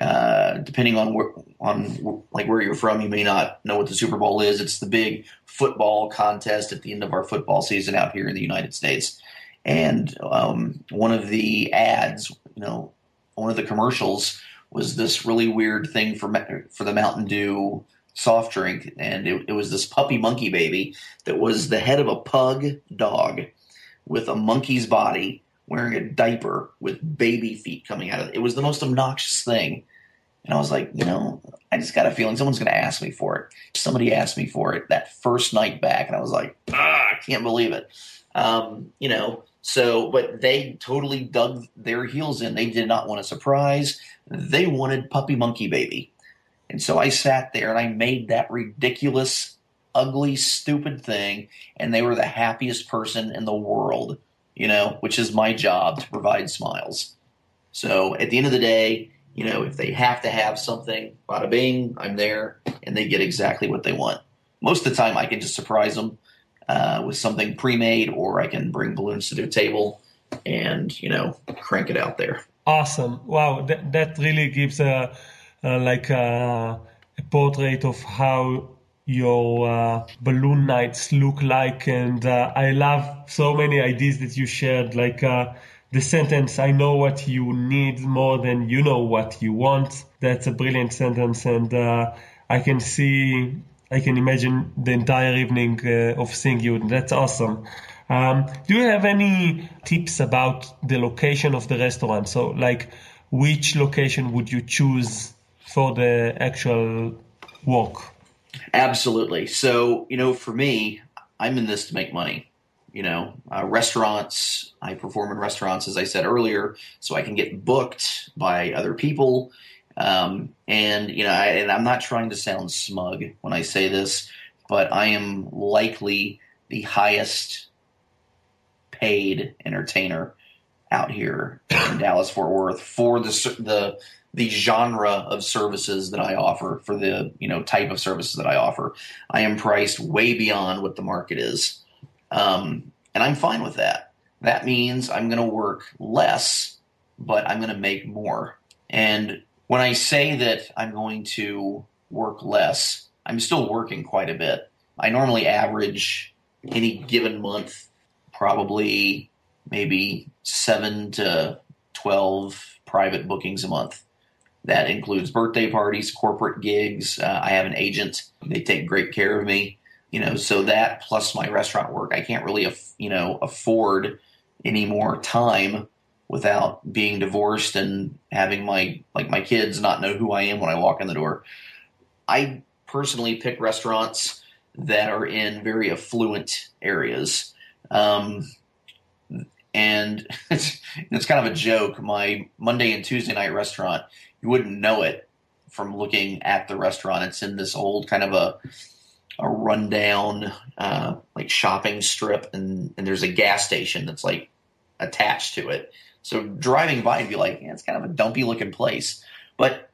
Uh, depending on where, on like where you're from, you may not know what the Super Bowl is. It's the big football contest at the end of our football season out here in the United States. And um, one of the ads, you know, one of the commercials was this really weird thing for for the Mountain Dew soft drink, and it, it was this puppy monkey baby that was the head of a pug dog with a monkey's body, wearing a diaper with baby feet coming out of it. It was the most obnoxious thing. And I was like, you know, I just got a feeling someone's going to ask me for it. Somebody asked me for it that first night back, and I was like, ah, I can't believe it. Um, you know, so, but they totally dug their heels in. They did not want a surprise. They wanted Puppy Monkey Baby. And so I sat there and I made that ridiculous, ugly, stupid thing. And they were the happiest person in the world, you know, which is my job to provide smiles. So at the end of the day, you know, if they have to have something, bada bing, I'm there and they get exactly what they want. Most of the time, I can just surprise them uh, with something pre-made, or I can bring balloons to their table and you know crank it out there. Awesome! Wow, that that really gives a, a like a, a, portrait of how your uh, balloon nights look like, and uh, I love so many ideas that you shared, like. Uh, the sentence, I know what you need more than you know what you want. That's a brilliant sentence. And uh, I can see I can imagine the entire evening uh, of seeing you. That's awesome. Um, do you have any tips about the location of the restaurant? So, like, which location would you choose for the actual walk? Absolutely. So, you know, for me, I'm in this to make money. You know, uh, restaurants, I perform in restaurants, as I said earlier, so I can get booked by other people um, and you know, I, and I'm not trying to sound smug when I say this, but I am likely the highest paid entertainer out here in Dallas Fort Worth for the the the genre of services that I offer for the you know type of services that I offer. I am priced way beyond what the market is, um, and I'm fine with that. That means I'm going to work less, but I'm going to make more. And when I say that I'm going to work less, I'm still working quite a bit. I normally average any given month probably maybe seven to 12 private bookings a month. That includes birthday parties, corporate gigs. Uh, I have an agent. They take great care of me. You know, so that plus my restaurant work, I can't really, you know, afford any more time without being divorced and having my like my kids not know who I am when I walk in the door. I personally pick restaurants that are in very affluent areas. Um, and it's, it's kind of a joke. My Monday and Tuesday night restaurant, you wouldn't know it from looking at the restaurant. It's in this old kind of a a rundown uh, like shopping strip, and and there's a gas station that's like attached to it. So driving by and be like, yeah, it's kind of a dumpy looking place. But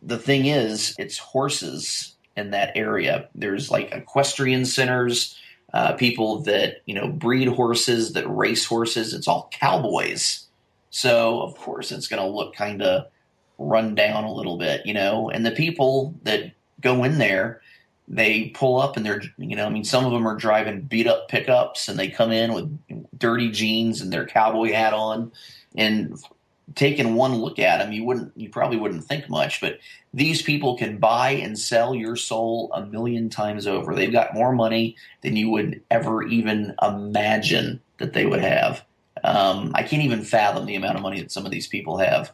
the thing is, it's horses in that area. There's like equestrian centers, uh, people that, you know, breed horses, that race horses. It's all cowboys. So, of course, it's going to look kind of run down a little bit, you know. And the people that go in there, they pull up and they're, you know, I mean, some of them are driving beat up pickups and they come in with dirty jeans and their cowboy hat on and taking one look at them, you wouldn't, you probably wouldn't think much, but these people can buy and sell your soul a million times over. They've got more money than you would ever even imagine that they would have. Um, I can't even fathom the amount of money that some of these people have.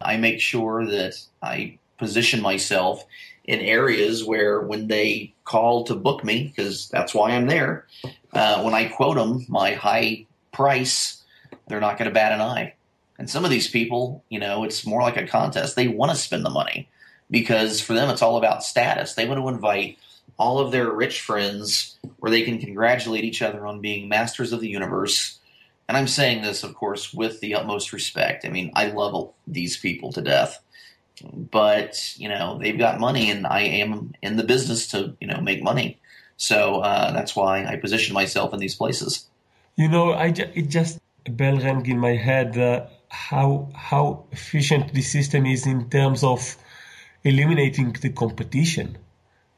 I make sure that I position myself in areas where when they call to book me, because that's why I'm there, uh, when I quote them my high price they're not going to bat an eye. And some of these people, you know, it's more like a contest. They want to spend the money because for them it's all about status. They want to invite all of their rich friends where they can congratulate each other on being masters of the universe. And I'm saying this, of course, with the utmost respect. I mean, I love these people to death. But, you know, they've got money and I am in the business to, you know, make money. So uh, that's why I position myself in these places. You know, I ju- it just bell rang in my head uh, how how efficient the system is in terms of eliminating the competition.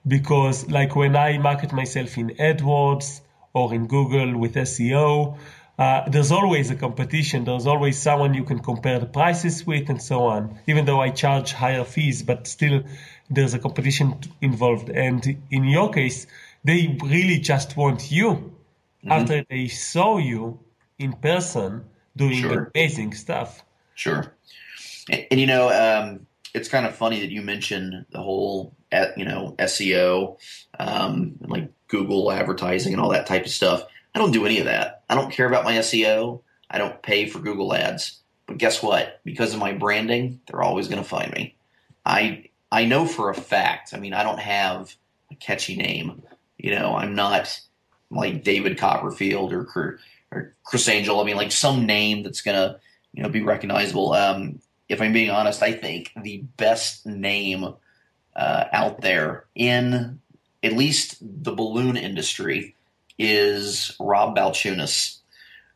Because like when i market myself in adwords or in google with seo uh, there's always a competition. There's always someone you can compare the prices with and so on. Even though i charge higher fees but still there's a competition involved. And in your case they really just want you. Mm-hmm. after they saw you in person doing sure. amazing stuff. Sure. And, and you know, um, it's kind of funny that you mentioned the whole, you know, SEO, um, like Google advertising and all that type of stuff. I don't do any of that. I don't care about my SEO. I don't pay for Google ads. But guess what? Because of my branding, they're always going to find me. I I know for a fact. I mean, I don't have a catchy name. You know, I'm not like David Copperfield or or Criss Angel. I mean, like some name that's to you know be recognizable. Um, if I'm being honest, I think the best name uh, out there in at least the balloon industry is Rob Balchunas.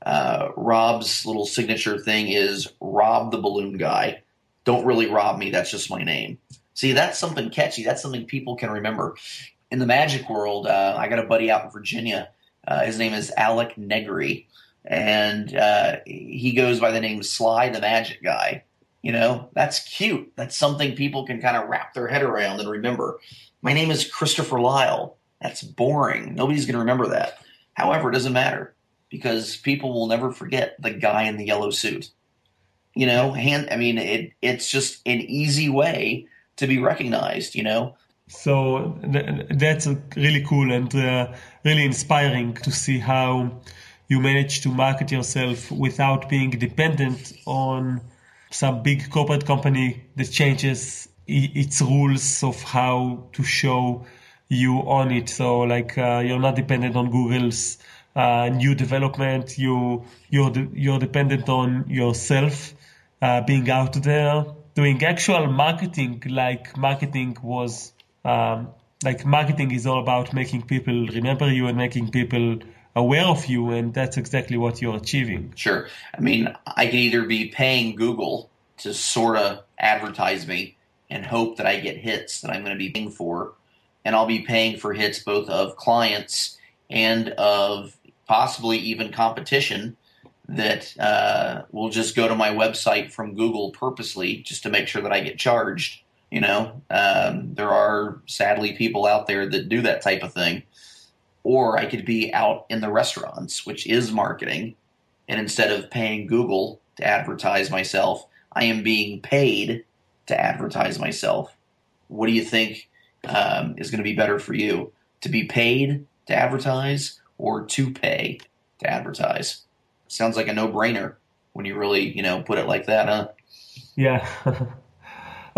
Uh, Rob's little signature thing is Rob the Balloon Guy. Don't really rob me. That's just my name. See, that's something catchy. That's something people can remember. In the magic world, uh, I got a buddy out in Virginia. Uh, his name is Alec Negri, and uh, he goes by the name Sly the Magic Guy. You know, that's cute. That's something people can kind of wrap their head around and remember. My name is Christopher Lyle. That's boring. Nobody's going to remember that. However, it doesn't matter because people will never forget the guy in the yellow suit. You know, hand. I mean, it, it's just an easy way to be recognized. You know. So th- that's really cool and uh, really inspiring to see how you manage to market yourself without being dependent on some big corporate company that changes its rules of how to show you on it. So like uh, you're not dependent on Google's uh, new development. You you're de- you're dependent on yourself uh, being out there doing actual marketing. Like marketing was um, like marketing is all about making people remember you and making people aware of you, and that's exactly what you're achieving. Sure. I mean, I can either be paying Google to sort of advertise me and hope that I get hits that I'm going to be paying for, and I'll be paying for hits both of clients and of possibly even competition that uh, will just go to my website from Google purposely just to make sure that I get charged. You know, um, there are sadly people out there that do that type of thing or I could be out in the restaurants, which is marketing. And instead of paying Google to advertise myself, I am being paid to advertise myself. What do you think um, is going to be better for you? To be paid to advertise or to pay to advertise? Sounds like a no brainer when you really, you know, put it like that, huh? Yeah.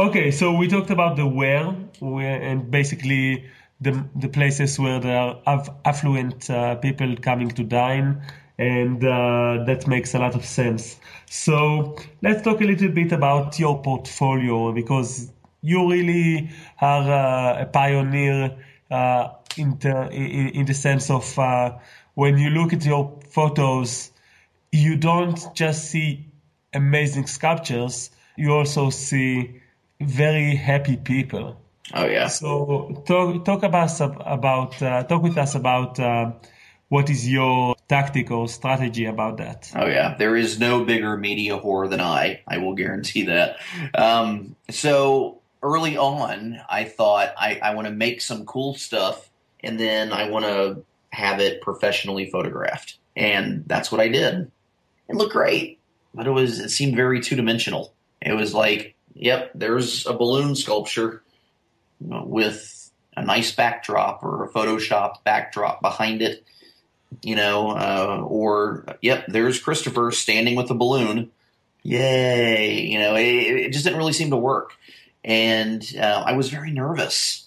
okay, so we talked about the where, where and basically the, the places where there are affluent uh, people coming to dine, and uh, that makes a lot of sense. So let's talk a little bit about your portfolio because you really are uh, a pioneer uh, in, the, in, in, the sense of uh, when you look at your photos, you don't just see amazing sculptures, you also see very happy people. Oh yeah. So talk talk about about uh, talk with us about uh, what is your tactical strategy about that. Oh yeah, there is no bigger media whore than I. I will guarantee that. Um, so early on, I thought I, I want to make some cool stuff, and then I want to have it professionally photographed, and that's what I did. It looked great, but it was it seemed very two dimensional. It was like, yep, there's a balloon sculpture with a nice backdrop or a Photoshop backdrop behind it, you know, uh, or yep, there's Christopher standing with a balloon. Yay! You know, it, it just didn't really seem to work, and uh, I was very nervous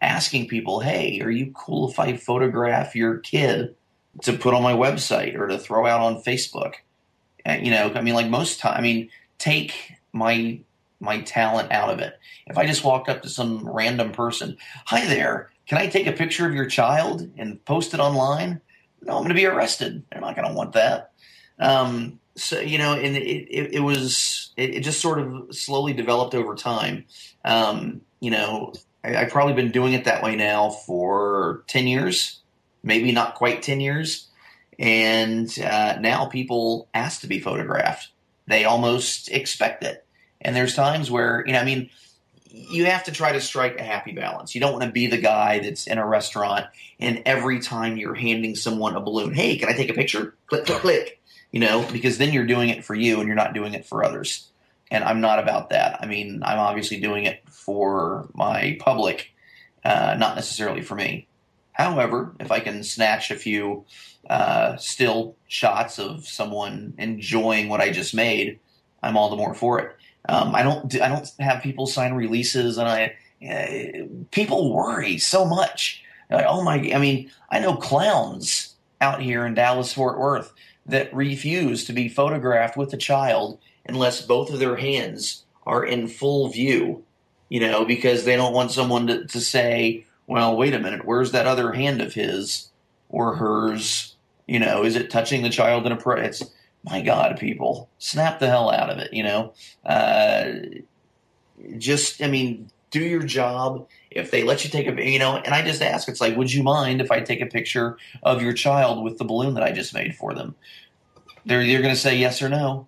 asking people, "Hey, are you cool if I photograph your kid to put on my website or to throw out on Facebook?" And, you know, I mean, like most time, I mean, take my my talent out of it. If I just walked up to some random person, hi there, can I take a picture of your child and post it online? No, I'm going to be arrested. They're not going to want that. Um, so you know, and it, it, it was it, it, just sort of slowly developed over time. Um, you know, I, have probably been doing it that way now for ten years, maybe not quite ten years, and uh, now people ask to be photographed. They almost expect it and there's times where, you know, I mean, you have to try to strike a happy balance. You don't want to be the guy that's in a restaurant and every time you're handing someone a balloon, hey, can I take a picture? Click, click, click. You know, because then you're doing it for you and you're not doing it for others. And I'm not about that. I mean, I'm obviously doing it for my public, uh, not necessarily for me. However, if I can snatch a few uh, still shots of someone enjoying what I just made, I'm all the more for it. Um, I don't I don't have people sign releases, and I uh, people worry so much. Like, oh my! I mean, I know clowns out here in Dallas Fort Worth that refuse to be photographed with a child unless both of their hands are in full view. You know, because they don't want someone to, to say, "Well, wait a minute, where's that other hand of his or hers?" You know, is it touching the child in a? Pre- it's my God, people, snap the hell out of it. You know, uh, just I mean, do your job. If they let you take a, you know, and I just ask, it's like, would you mind if I take a picture of your child with the balloon that I just made for them? They're either going to say yes or no.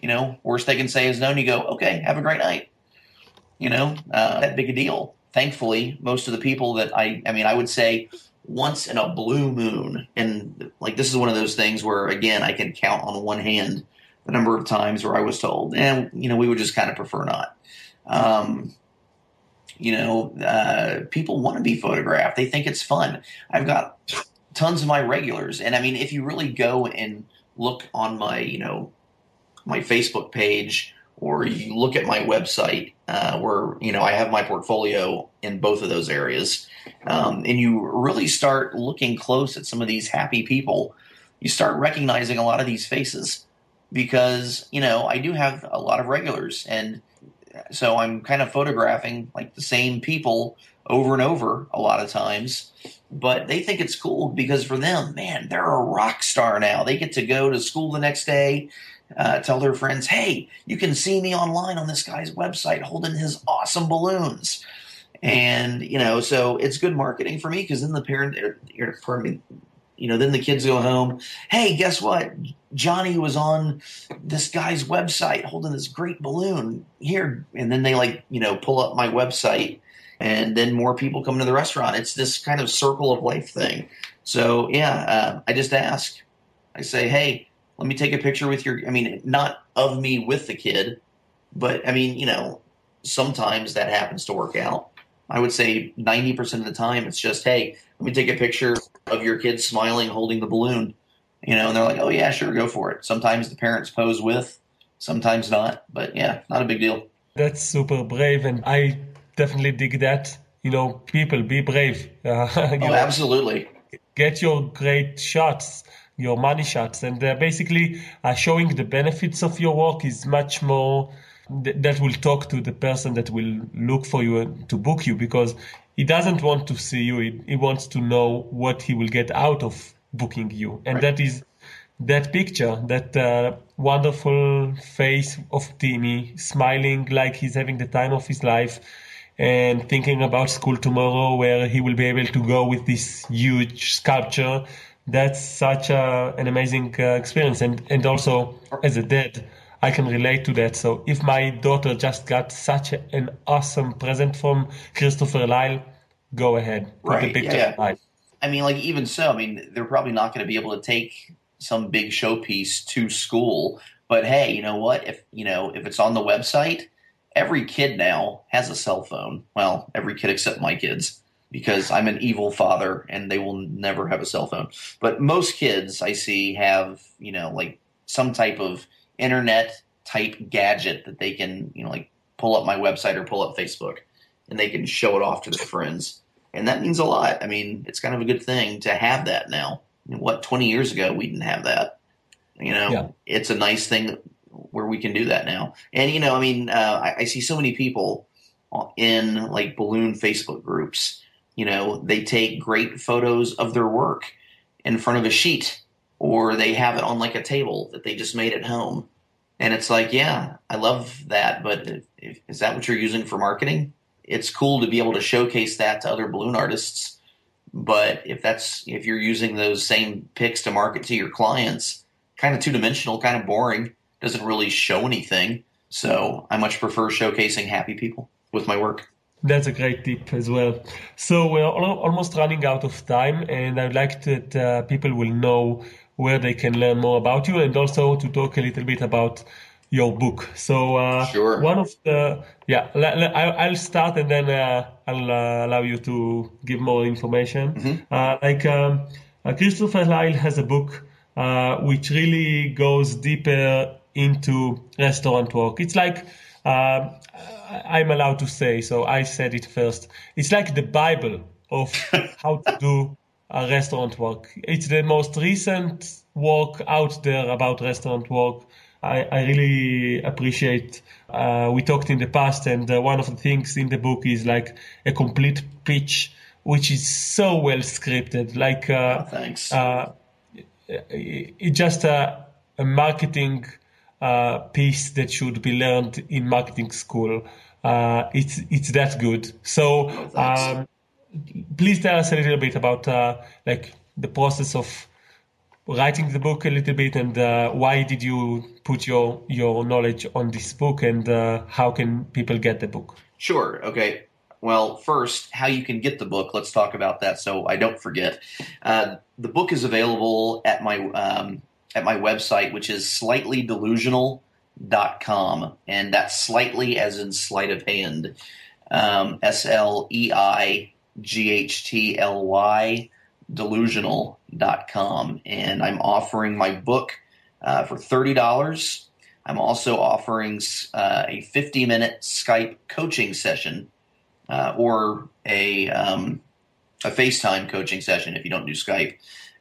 You know, worst they can say is no, and you go, okay, have a great night. You know, uh, that big a deal. Thankfully, most of the people that I, I mean, I would say once in a blue moon. And like this is one of those things where again I can count on one hand the number of times where I was told, and you know, we would just kind of prefer not. Um, you know, uh, people want to be photographed. They think it's fun. I've got tons of my regulars, and I mean, if you really go and look on my, you know, my Facebook page or you look at my website uh, where you know I have my portfolio in both of those areas, um, and you really start looking close at some of these happy people, you start recognizing a lot of these faces because you know I do have a lot of regulars, and so I'm kind of photographing like the same people over and over a lot of times. But they think it's cool because for them, man, they're a rock star now. They get to go to school the next day uh, tell their friends, hey, you can see me online on this guy's website holding his awesome balloons. And, you know, so it's good marketing for me because then the parent, er, er, pardon me, you know, then the kids go home. Hey, guess what? Johnny was on this guy's website holding this great balloon here. And then they like, you know, pull up my website and then more people come to the restaurant. It's this kind of circle of life thing. So, yeah, uh, I just ask. I say, hey, let me take a picture with your i mean not of me with the kid but i mean you know sometimes that happens to work out. I would say 90% of the time it's just hey let me take a picture of your kid smiling holding the balloon you know and they're like oh yeah sure go for it. Sometimes the parents pose with sometimes not but yeah not a big deal. That's super brave and i definitely dig that. You know people be brave. Uh, oh, absolutely. get your great shots your money shots. And uh, basically uh, showing the benefits of your work is much more th- that will talk to the person that will look for you to book you because he doesn't want to see you. He, he wants to know what he will get out of booking you. And right. that is that picture that uh, wonderful face of Timmy smiling like he's having the time of his life and thinking about school tomorrow where he will be able to go with this huge sculpture that's such a, an amazing uh, experience. And, and also, as a dad, I can relate to that. So if my daughter just got such a, an awesome present from Christopher Lyle, go ahead. right. yeah, yeah. I mean, like even so, I mean, they're probably not going to be able to take some big showpiece to school. But hey, you know what? If you know if it's on the website, every kid now has a cell phone. Well, every kid except my kids because I'm an evil father and they will never have a cell phone. But most kids I see have, you know, like some type of internet type gadget that they can, you know, like pull up my website or pull up Facebook and they can show it off to their friends. And that means a lot. I mean, it's kind of a good thing to have that now. what, 20 years ago, we didn't have that. You know, yeah. it's a nice thing where we can do that now. And, you know, I mean, uh, I, I see so many people in like balloon Facebook groups you know, they take great photos of their work in front of a sheet or they have it on like a table that they just made at home. And it's like, yeah, I love that, but if, if, is that what you're using for marketing? It's cool to be able to showcase that to other balloon artists, but if that's if you're using those same pics to market to your clients, kind of two dimensional, kind of boring, doesn't really show anything. So I much prefer showcasing happy people with my work. That's a great tip as well. So we're almost running out of time, and I'd like that uh, people will know where they can learn more about you, and also to talk a little bit about your book. So uh, sure. one of the yeah, I'll start and then uh, I'll uh, allow you to give more information. Mm-hmm. Uh, like um, uh, Christopher Lyle has a book uh, which really goes deeper into restaurant work. It's like um, I'm allowed to say, so I said it first. It's like the Bible of how to do a restaurant work. It's the most recent work out there about restaurant work. I, I really appreciate. Uh, we talked in the past, and uh, one of the things in the book is like a complete pitch, which is so well scripted. Like, uh, Thanks. uh, it's just a, a marketing uh, piece that should be learned in marketing school. Uh, it's it's that good. So, um, please tell us a little bit about uh, like the process of writing the book a little bit and uh, why did you put your your knowledge on this book and uh, how can people get the book? Sure. Okay. Well, first, how you can get the book. Let's talk about that, so I don't forget. Uh, the book is available at my um, at my website, which is sleightlydelusional.com, and that's slightly as in sleight of hand. Um, S L E I G H T L Y delusional.com, and I'm offering my book uh, for thirty dollars. I'm also offering uh, a 50 minute Skype coaching session uh, or a, um, a FaceTime coaching session if you don't do Skype,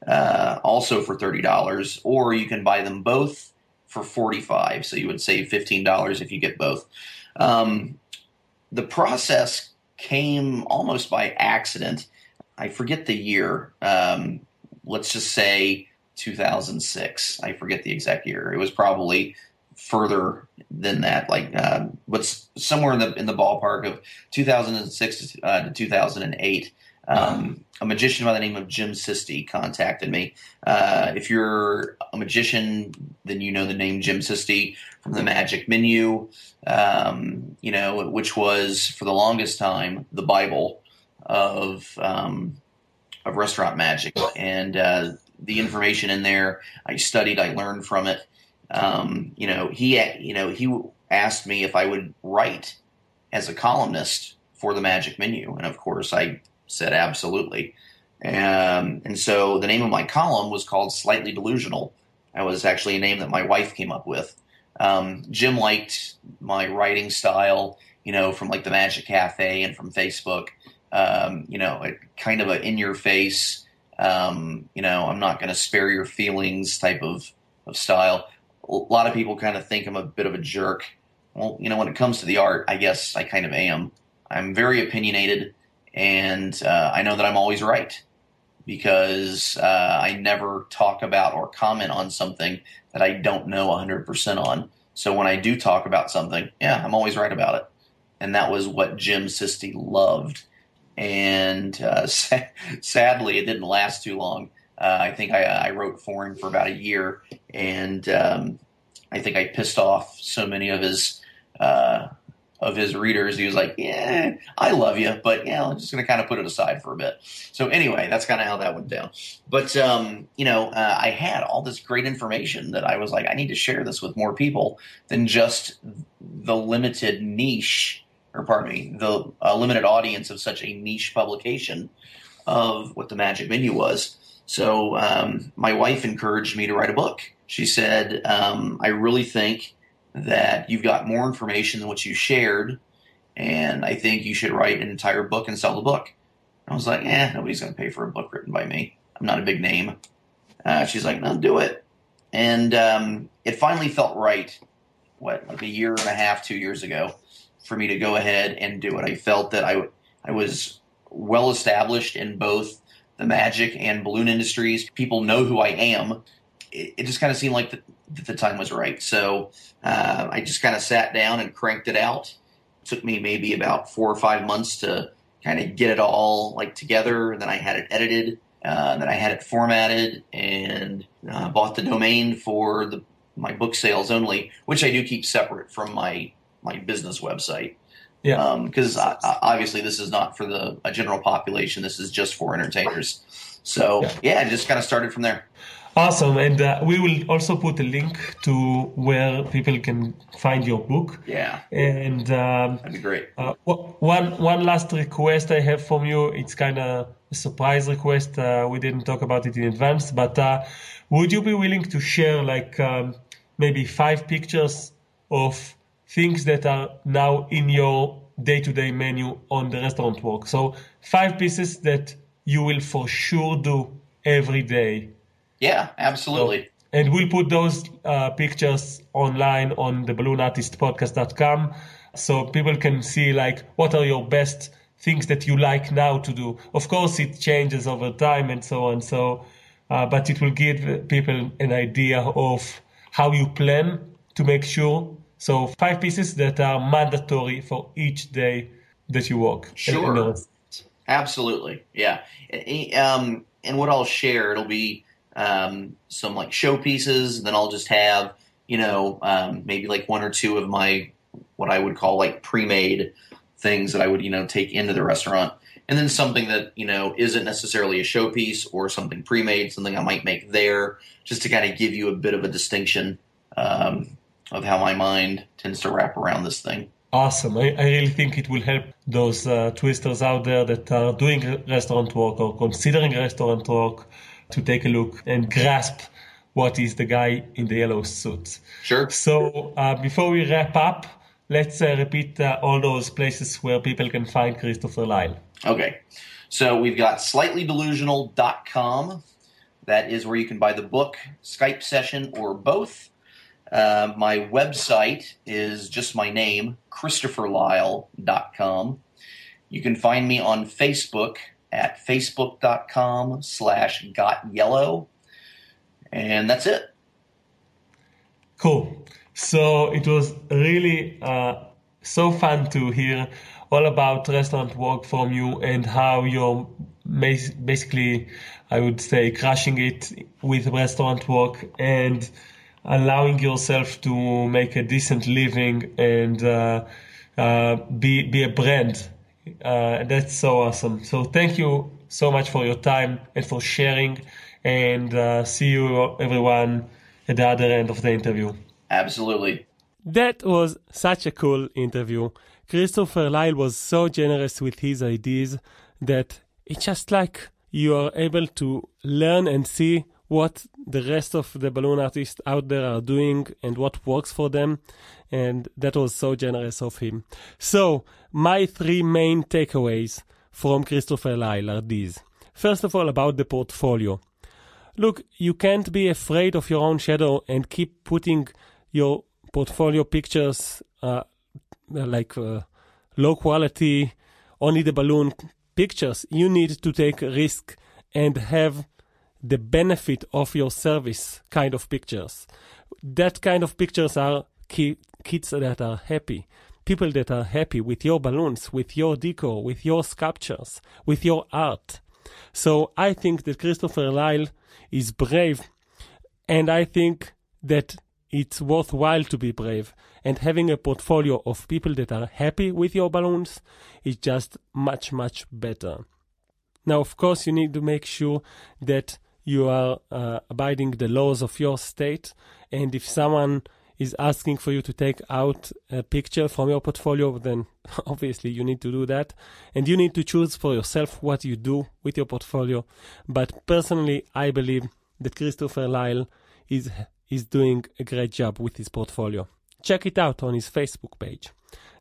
uh, also for $30. Or you can buy them both for 45 So you would save $15 if you get both. Um, the process came almost by accident. I forget the year. Um, let's just say 2006. I forget the exact year. It was probably further than that, like uh, what's somewhere in the in the ballpark of 2006 to, uh, to 2008. Um, a magician by the name of Jim Sisti contacted me. Uh, if you're a magician, then you know the name Jim Sisti from the Magic Menu, um, you know, which was for the longest time the Bible of um, of restaurant magic, and uh, the information in there I studied, I learned from it. Um, you know, he you know he asked me if I would write as a columnist for the Magic Menu, and of course I said absolutely. Um, and so the name of my column was called Slightly Delusional. That was actually a name that my wife came up with. Um, Jim liked my writing style, you know, from like the Magic Cafe and from Facebook. Um, you know, kind of a in your face, um, you know, I'm not going to spare your feelings type of, of style a lot of people kind of think I'm a bit of a jerk. Well, you know, when it comes to the art, I guess I kind of am. I'm very opinionated, and uh, I know that I'm always right because uh, I never talk about or comment on something that I don't know 100% on. So when I do talk about something, yeah, I'm always right about it. And that was what Jim Sisti loved. And uh, sadly, it didn't last too long. Uh, I think I, I, wrote for him for about a year, and um, I think I pissed off so many of his uh, of his readers. He was like, "Yeah, I love you, but yeah, I'm just going to kind of put it aside for a bit." So anyway, that's kind of how that went down. But um, you know, uh, I had all this great information that I was like, I need to share this with more people than just the limited niche, or pardon me, the uh, limited audience of such a niche publication of what the Magic Menu was. So um, my wife encouraged me to write a book. She said, um, I really think that you've got more information than what you shared, and I think you should write an entire book and sell the book. I was like, eh, nobody's going to pay for a book written by me. I'm not a big name. Uh, she's like, no, do it. And um, it finally felt right, what, like a year and a half, two years ago, for me to go ahead and do it. I felt that I, I was well established in both the magic and balloon industries. People know who I am. It, it just kind of seemed like the, the, time was right. So uh, I just kind of sat down and cranked it out. It took me maybe about four or five months to kind of get it all like together. And then I had it edited. Uh, then I had it formatted and uh, bought the domain for the my book sales only, which I do keep separate from my my business website. Yeah. Because um, obviously this is not for the a general population. This is just for entertainers. So yeah, yeah just kind of started from there. Awesome. And uh, we will also put a link to where people can find your book. Yeah. And um, that'd be great. Uh, one, one last request I have from you. It's kind of a surprise request. Uh, we didn't talk about it in advance, but uh, would you be willing to share like um, maybe five pictures of things that are now in your day-to-day menu on the restaurant work? So five pieces that you will for sure do every day yeah, absolutely. So, and we'll put those uh, pictures online on the balloonartistpodcast.com so people can see like what are your best things that you like now to do. Of course, it changes over time and so on. So, uh, but it will give people an idea of how you plan to make sure. So, five pieces that are mandatory for each day that you work. Sure. Absolutely. Yeah. Um, and what I'll share, it'll be um, some like showpieces. Then I'll just have you know um, maybe like one or two of my what I would call like pre-made things that I would you know take into the restaurant, and then something that you know isn't necessarily a showpiece or something pre-made, something I might make there, just to kind of give you a bit of a distinction um, of how my mind tends to wrap around this thing. Awesome. I, I, really think it will help those uh, twisters out there that are doing restaurant work or considering restaurant work to take a look and grasp what is the guy in the yellow suit. Sure. So uh, before we wrap up, let's uh, repeat uh, all those places where people can find Christopher Lyle. Okay. So we've got sleightlydelusional.com. That is where you can buy the book, Skype session, or both. Uh, my website is just my name, christopherlyle.com. You can find me on Facebook at facebook.com slash got yellow. And that's it. Cool. So it was really uh, so fun to hear all about restaurant work from you and how you're basically, I would say, crushing it with restaurant work and allowing yourself to make a decent living and uh, uh, be be a brand uh, that's so awesome. So thank you so much for your time and for sharing. And uh, see you, everyone, at the other end of the interview. Absolutely. That was such a cool interview. Christopher Lyle was so generous with his ideas that it's just like you are able to learn and see what the rest of the balloon artists out there are doing and what works for them. And that was so generous of him. So, my three main takeaways from Christopher Lyle are these. First of all, about the portfolio. Look, you can't be afraid of your own shadow and keep putting your portfolio pictures uh, like uh, low quality, only the balloon pictures. You need to take a risk and have the benefit of your service kind of pictures. That kind of pictures are kids that are happy, people that are happy with your balloons, with your decor, with your sculptures, with your art. So I think that Christopher Lyle is brave, and I think that it's worthwhile to be brave. And having a portfolio of people that are happy with your balloons is just much, much better. Now, of course, you need to make sure that you are uh, abiding the laws of your state. And if someone is asking for you to take out a picture from your portfolio, then obviously you need to do that. And you need to choose for yourself what you do with your portfolio. But personally, I believe that Christopher Lyle is, is doing a great job with his portfolio. Check it out on his Facebook page.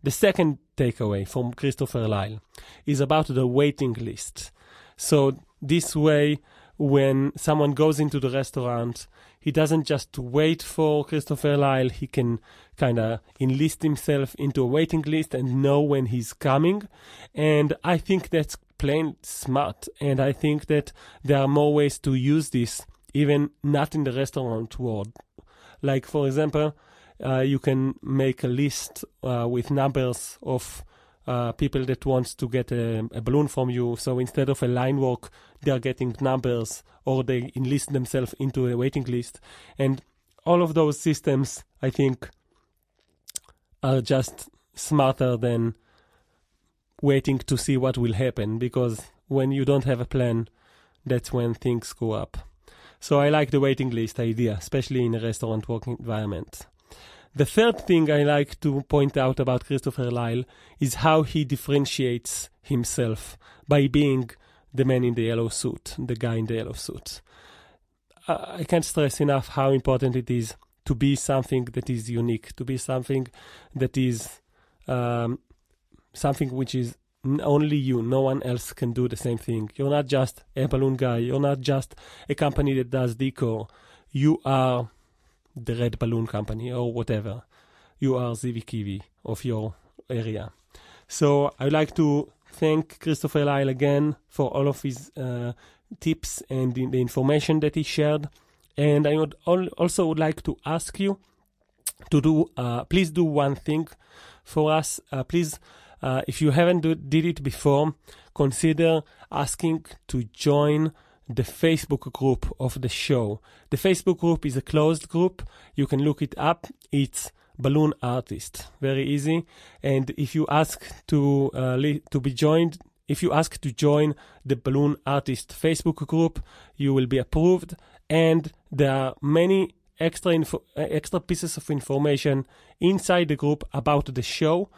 The second takeaway from Christopher Lyle is about the waiting list. So this way, when someone goes into the restaurant, he doesn't just wait for Christopher Lyle, he can kind of enlist himself into a waiting list and know when he's coming. And I think that's plain smart. And I think that there are more ways to use this, even not in the restaurant world. Like, for example, uh, you can make a list uh, with numbers of uh, people that wants to get a, a, balloon from you. So instead of a line walk, they are getting numbers or they enlist themselves into a waiting list. And all of those systems, I think, are just smarter than waiting to see what will happen because when you don't have a plan, that's when things go up. So I like the waiting list idea, especially in a restaurant work environment. The third thing I like to point out about Christopher Lyle is how he differentiates himself by being the man in the yellow suit, the guy in the yellow suit. I can't stress enough how important it is to be something that is unique, to be something that is um, something which is only you, no one else can do the same thing. You're not just a balloon guy, you're not just a company that does decor. You are the red balloon company or whatever. You are Zivi Kivi of your area. So I'd like to thank Christopher Lyle again for all of his uh, tips and the, the, information that he shared. And I would also would like to ask you to do, uh, please do one thing for us. Uh, please, uh, if you haven't do, did it before, consider asking to join the Facebook group of the show. The Facebook group is a closed group. You can look it up. It's Balloon Artist. Very easy. And if you ask to uh, li- to be joined, if you ask to join the Balloon Artist Facebook group, you will be approved. And there are many extra info- uh, extra pieces of information inside the group about the show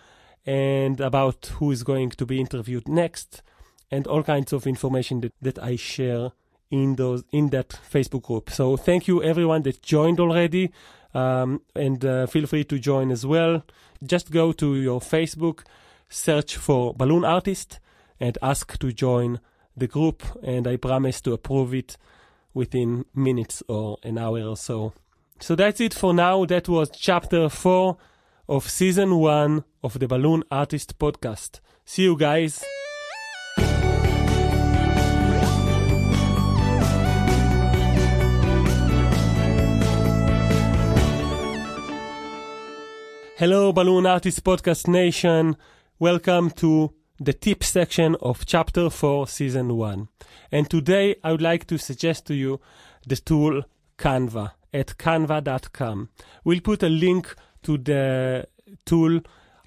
and about who is going to be interviewed next and all kinds of information that, that I share in those in that Facebook group. So thank you everyone that joined already, um, and uh, feel free to join as well. Just go to your Facebook, search for Balloon Artist, and ask to join the group. And I promise to approve it within minutes or an hour or so. So that's it for now. That was chapter four of season one of the Balloon Artist podcast. See you guys. Hello, Balloon Artist Podcast Nation. Welcome to the tip section of Chapter 4, Season 1. And today I would like to suggest to you the tool Canva at canva.com. We'll put a link to the tool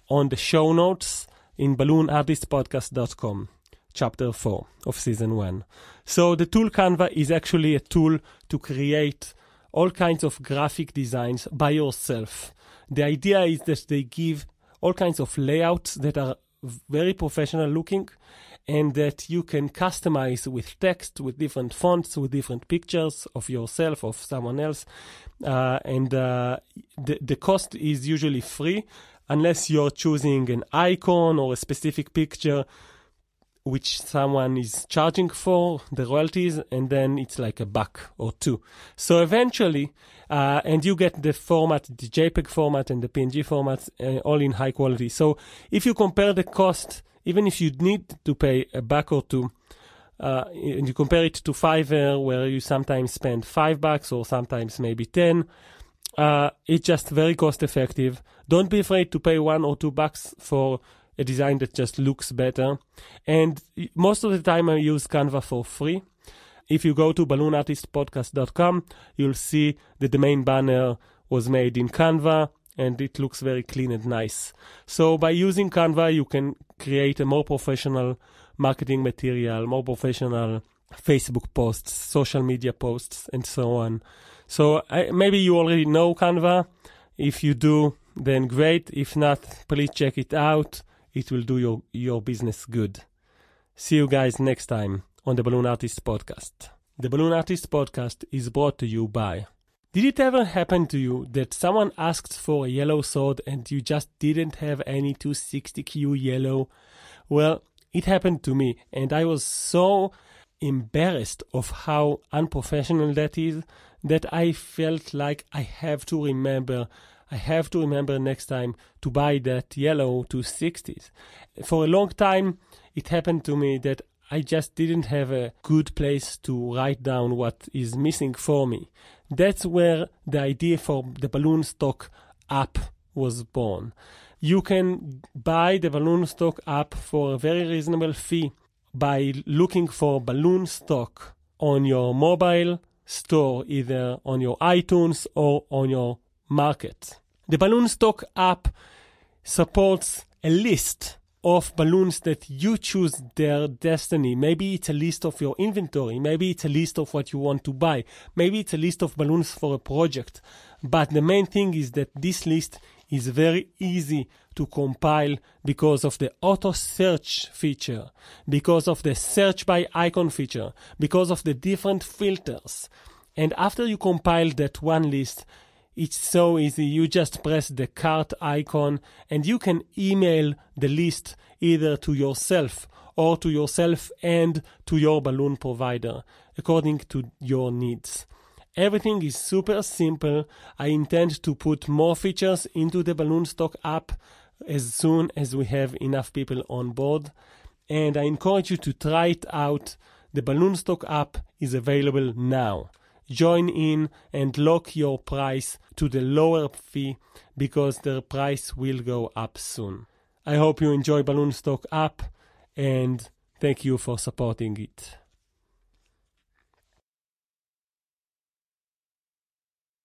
on the show notes in balloonartistpodcast.com, Chapter 4 of Season 1. So the tool Canva is actually a tool to create all kinds of graphic designs by yourself the idea is that they give all kinds of layouts that are very professional looking and that you can customize with text, with different fonts, with different pictures of yourself, of someone else. Uh, and uh, the, the cost is usually free unless you're choosing an icon or a specific picture which someone is charging for the royalties and then it's like a buck or two so eventually uh, and you get the format the jpeg format and the png format uh, all in high quality so if you compare the cost even if you need to pay a buck or two uh, and you compare it to Fiverr, where you sometimes spend five bucks or sometimes maybe ten, uh, it's just very cost effective. Don't be afraid to pay one or two bucks for a design that just looks better. And most of the time I use Canva for free. If you go to balloonartistpodcast.com, you'll see that the main banner was made in Canva and it looks very clean and nice. So by using Canva, you can create a more professional marketing material, more professional Facebook posts, social media posts, and so on. So I, maybe you already know Canva. If you do, then great. If not, please check it out it will do your, your business good. See you guys next time on the Balloon Artist Podcast. The Balloon Artist Podcast is brought to you by. Did it ever happen to you that someone asked for a yellow sword and you just didn't have any 260Q yellow? Well, it happened to me and I was so embarrassed of how unprofessional that is that I felt like I have to remember I have to remember next time to buy that yellow 260s. For a long time, it happened to me that I just didn't have a good place to write down what is missing for me. That's where the idea for the balloon stock app was born. You can buy the balloon stock app for a very reasonable fee by looking for balloon stock on your mobile store, either on your iTunes or on your market. The Balloon Stock app supports a list of balloons that you choose their destiny. Maybe it's a list of your inventory. Maybe it's a list of what you want to buy. Maybe it's a list of balloons for a project. But the main thing is that this list is very easy to compile because of the auto search feature, because of the search by icon feature, because of the different filters. And after you compile that one list, it's so easy. You just press the cart icon and you can email the list either to yourself or to yourself and to your balloon provider according to your needs. Everything is super simple. I intend to put more features into the Balloon Stock app as soon as we have enough people on board. And I encourage you to try it out. The Balloon Stock app is available now join in and lock your price to the lower fee because the price will go up soon. I hope you enjoy Balloon Stock app and thank you for supporting it.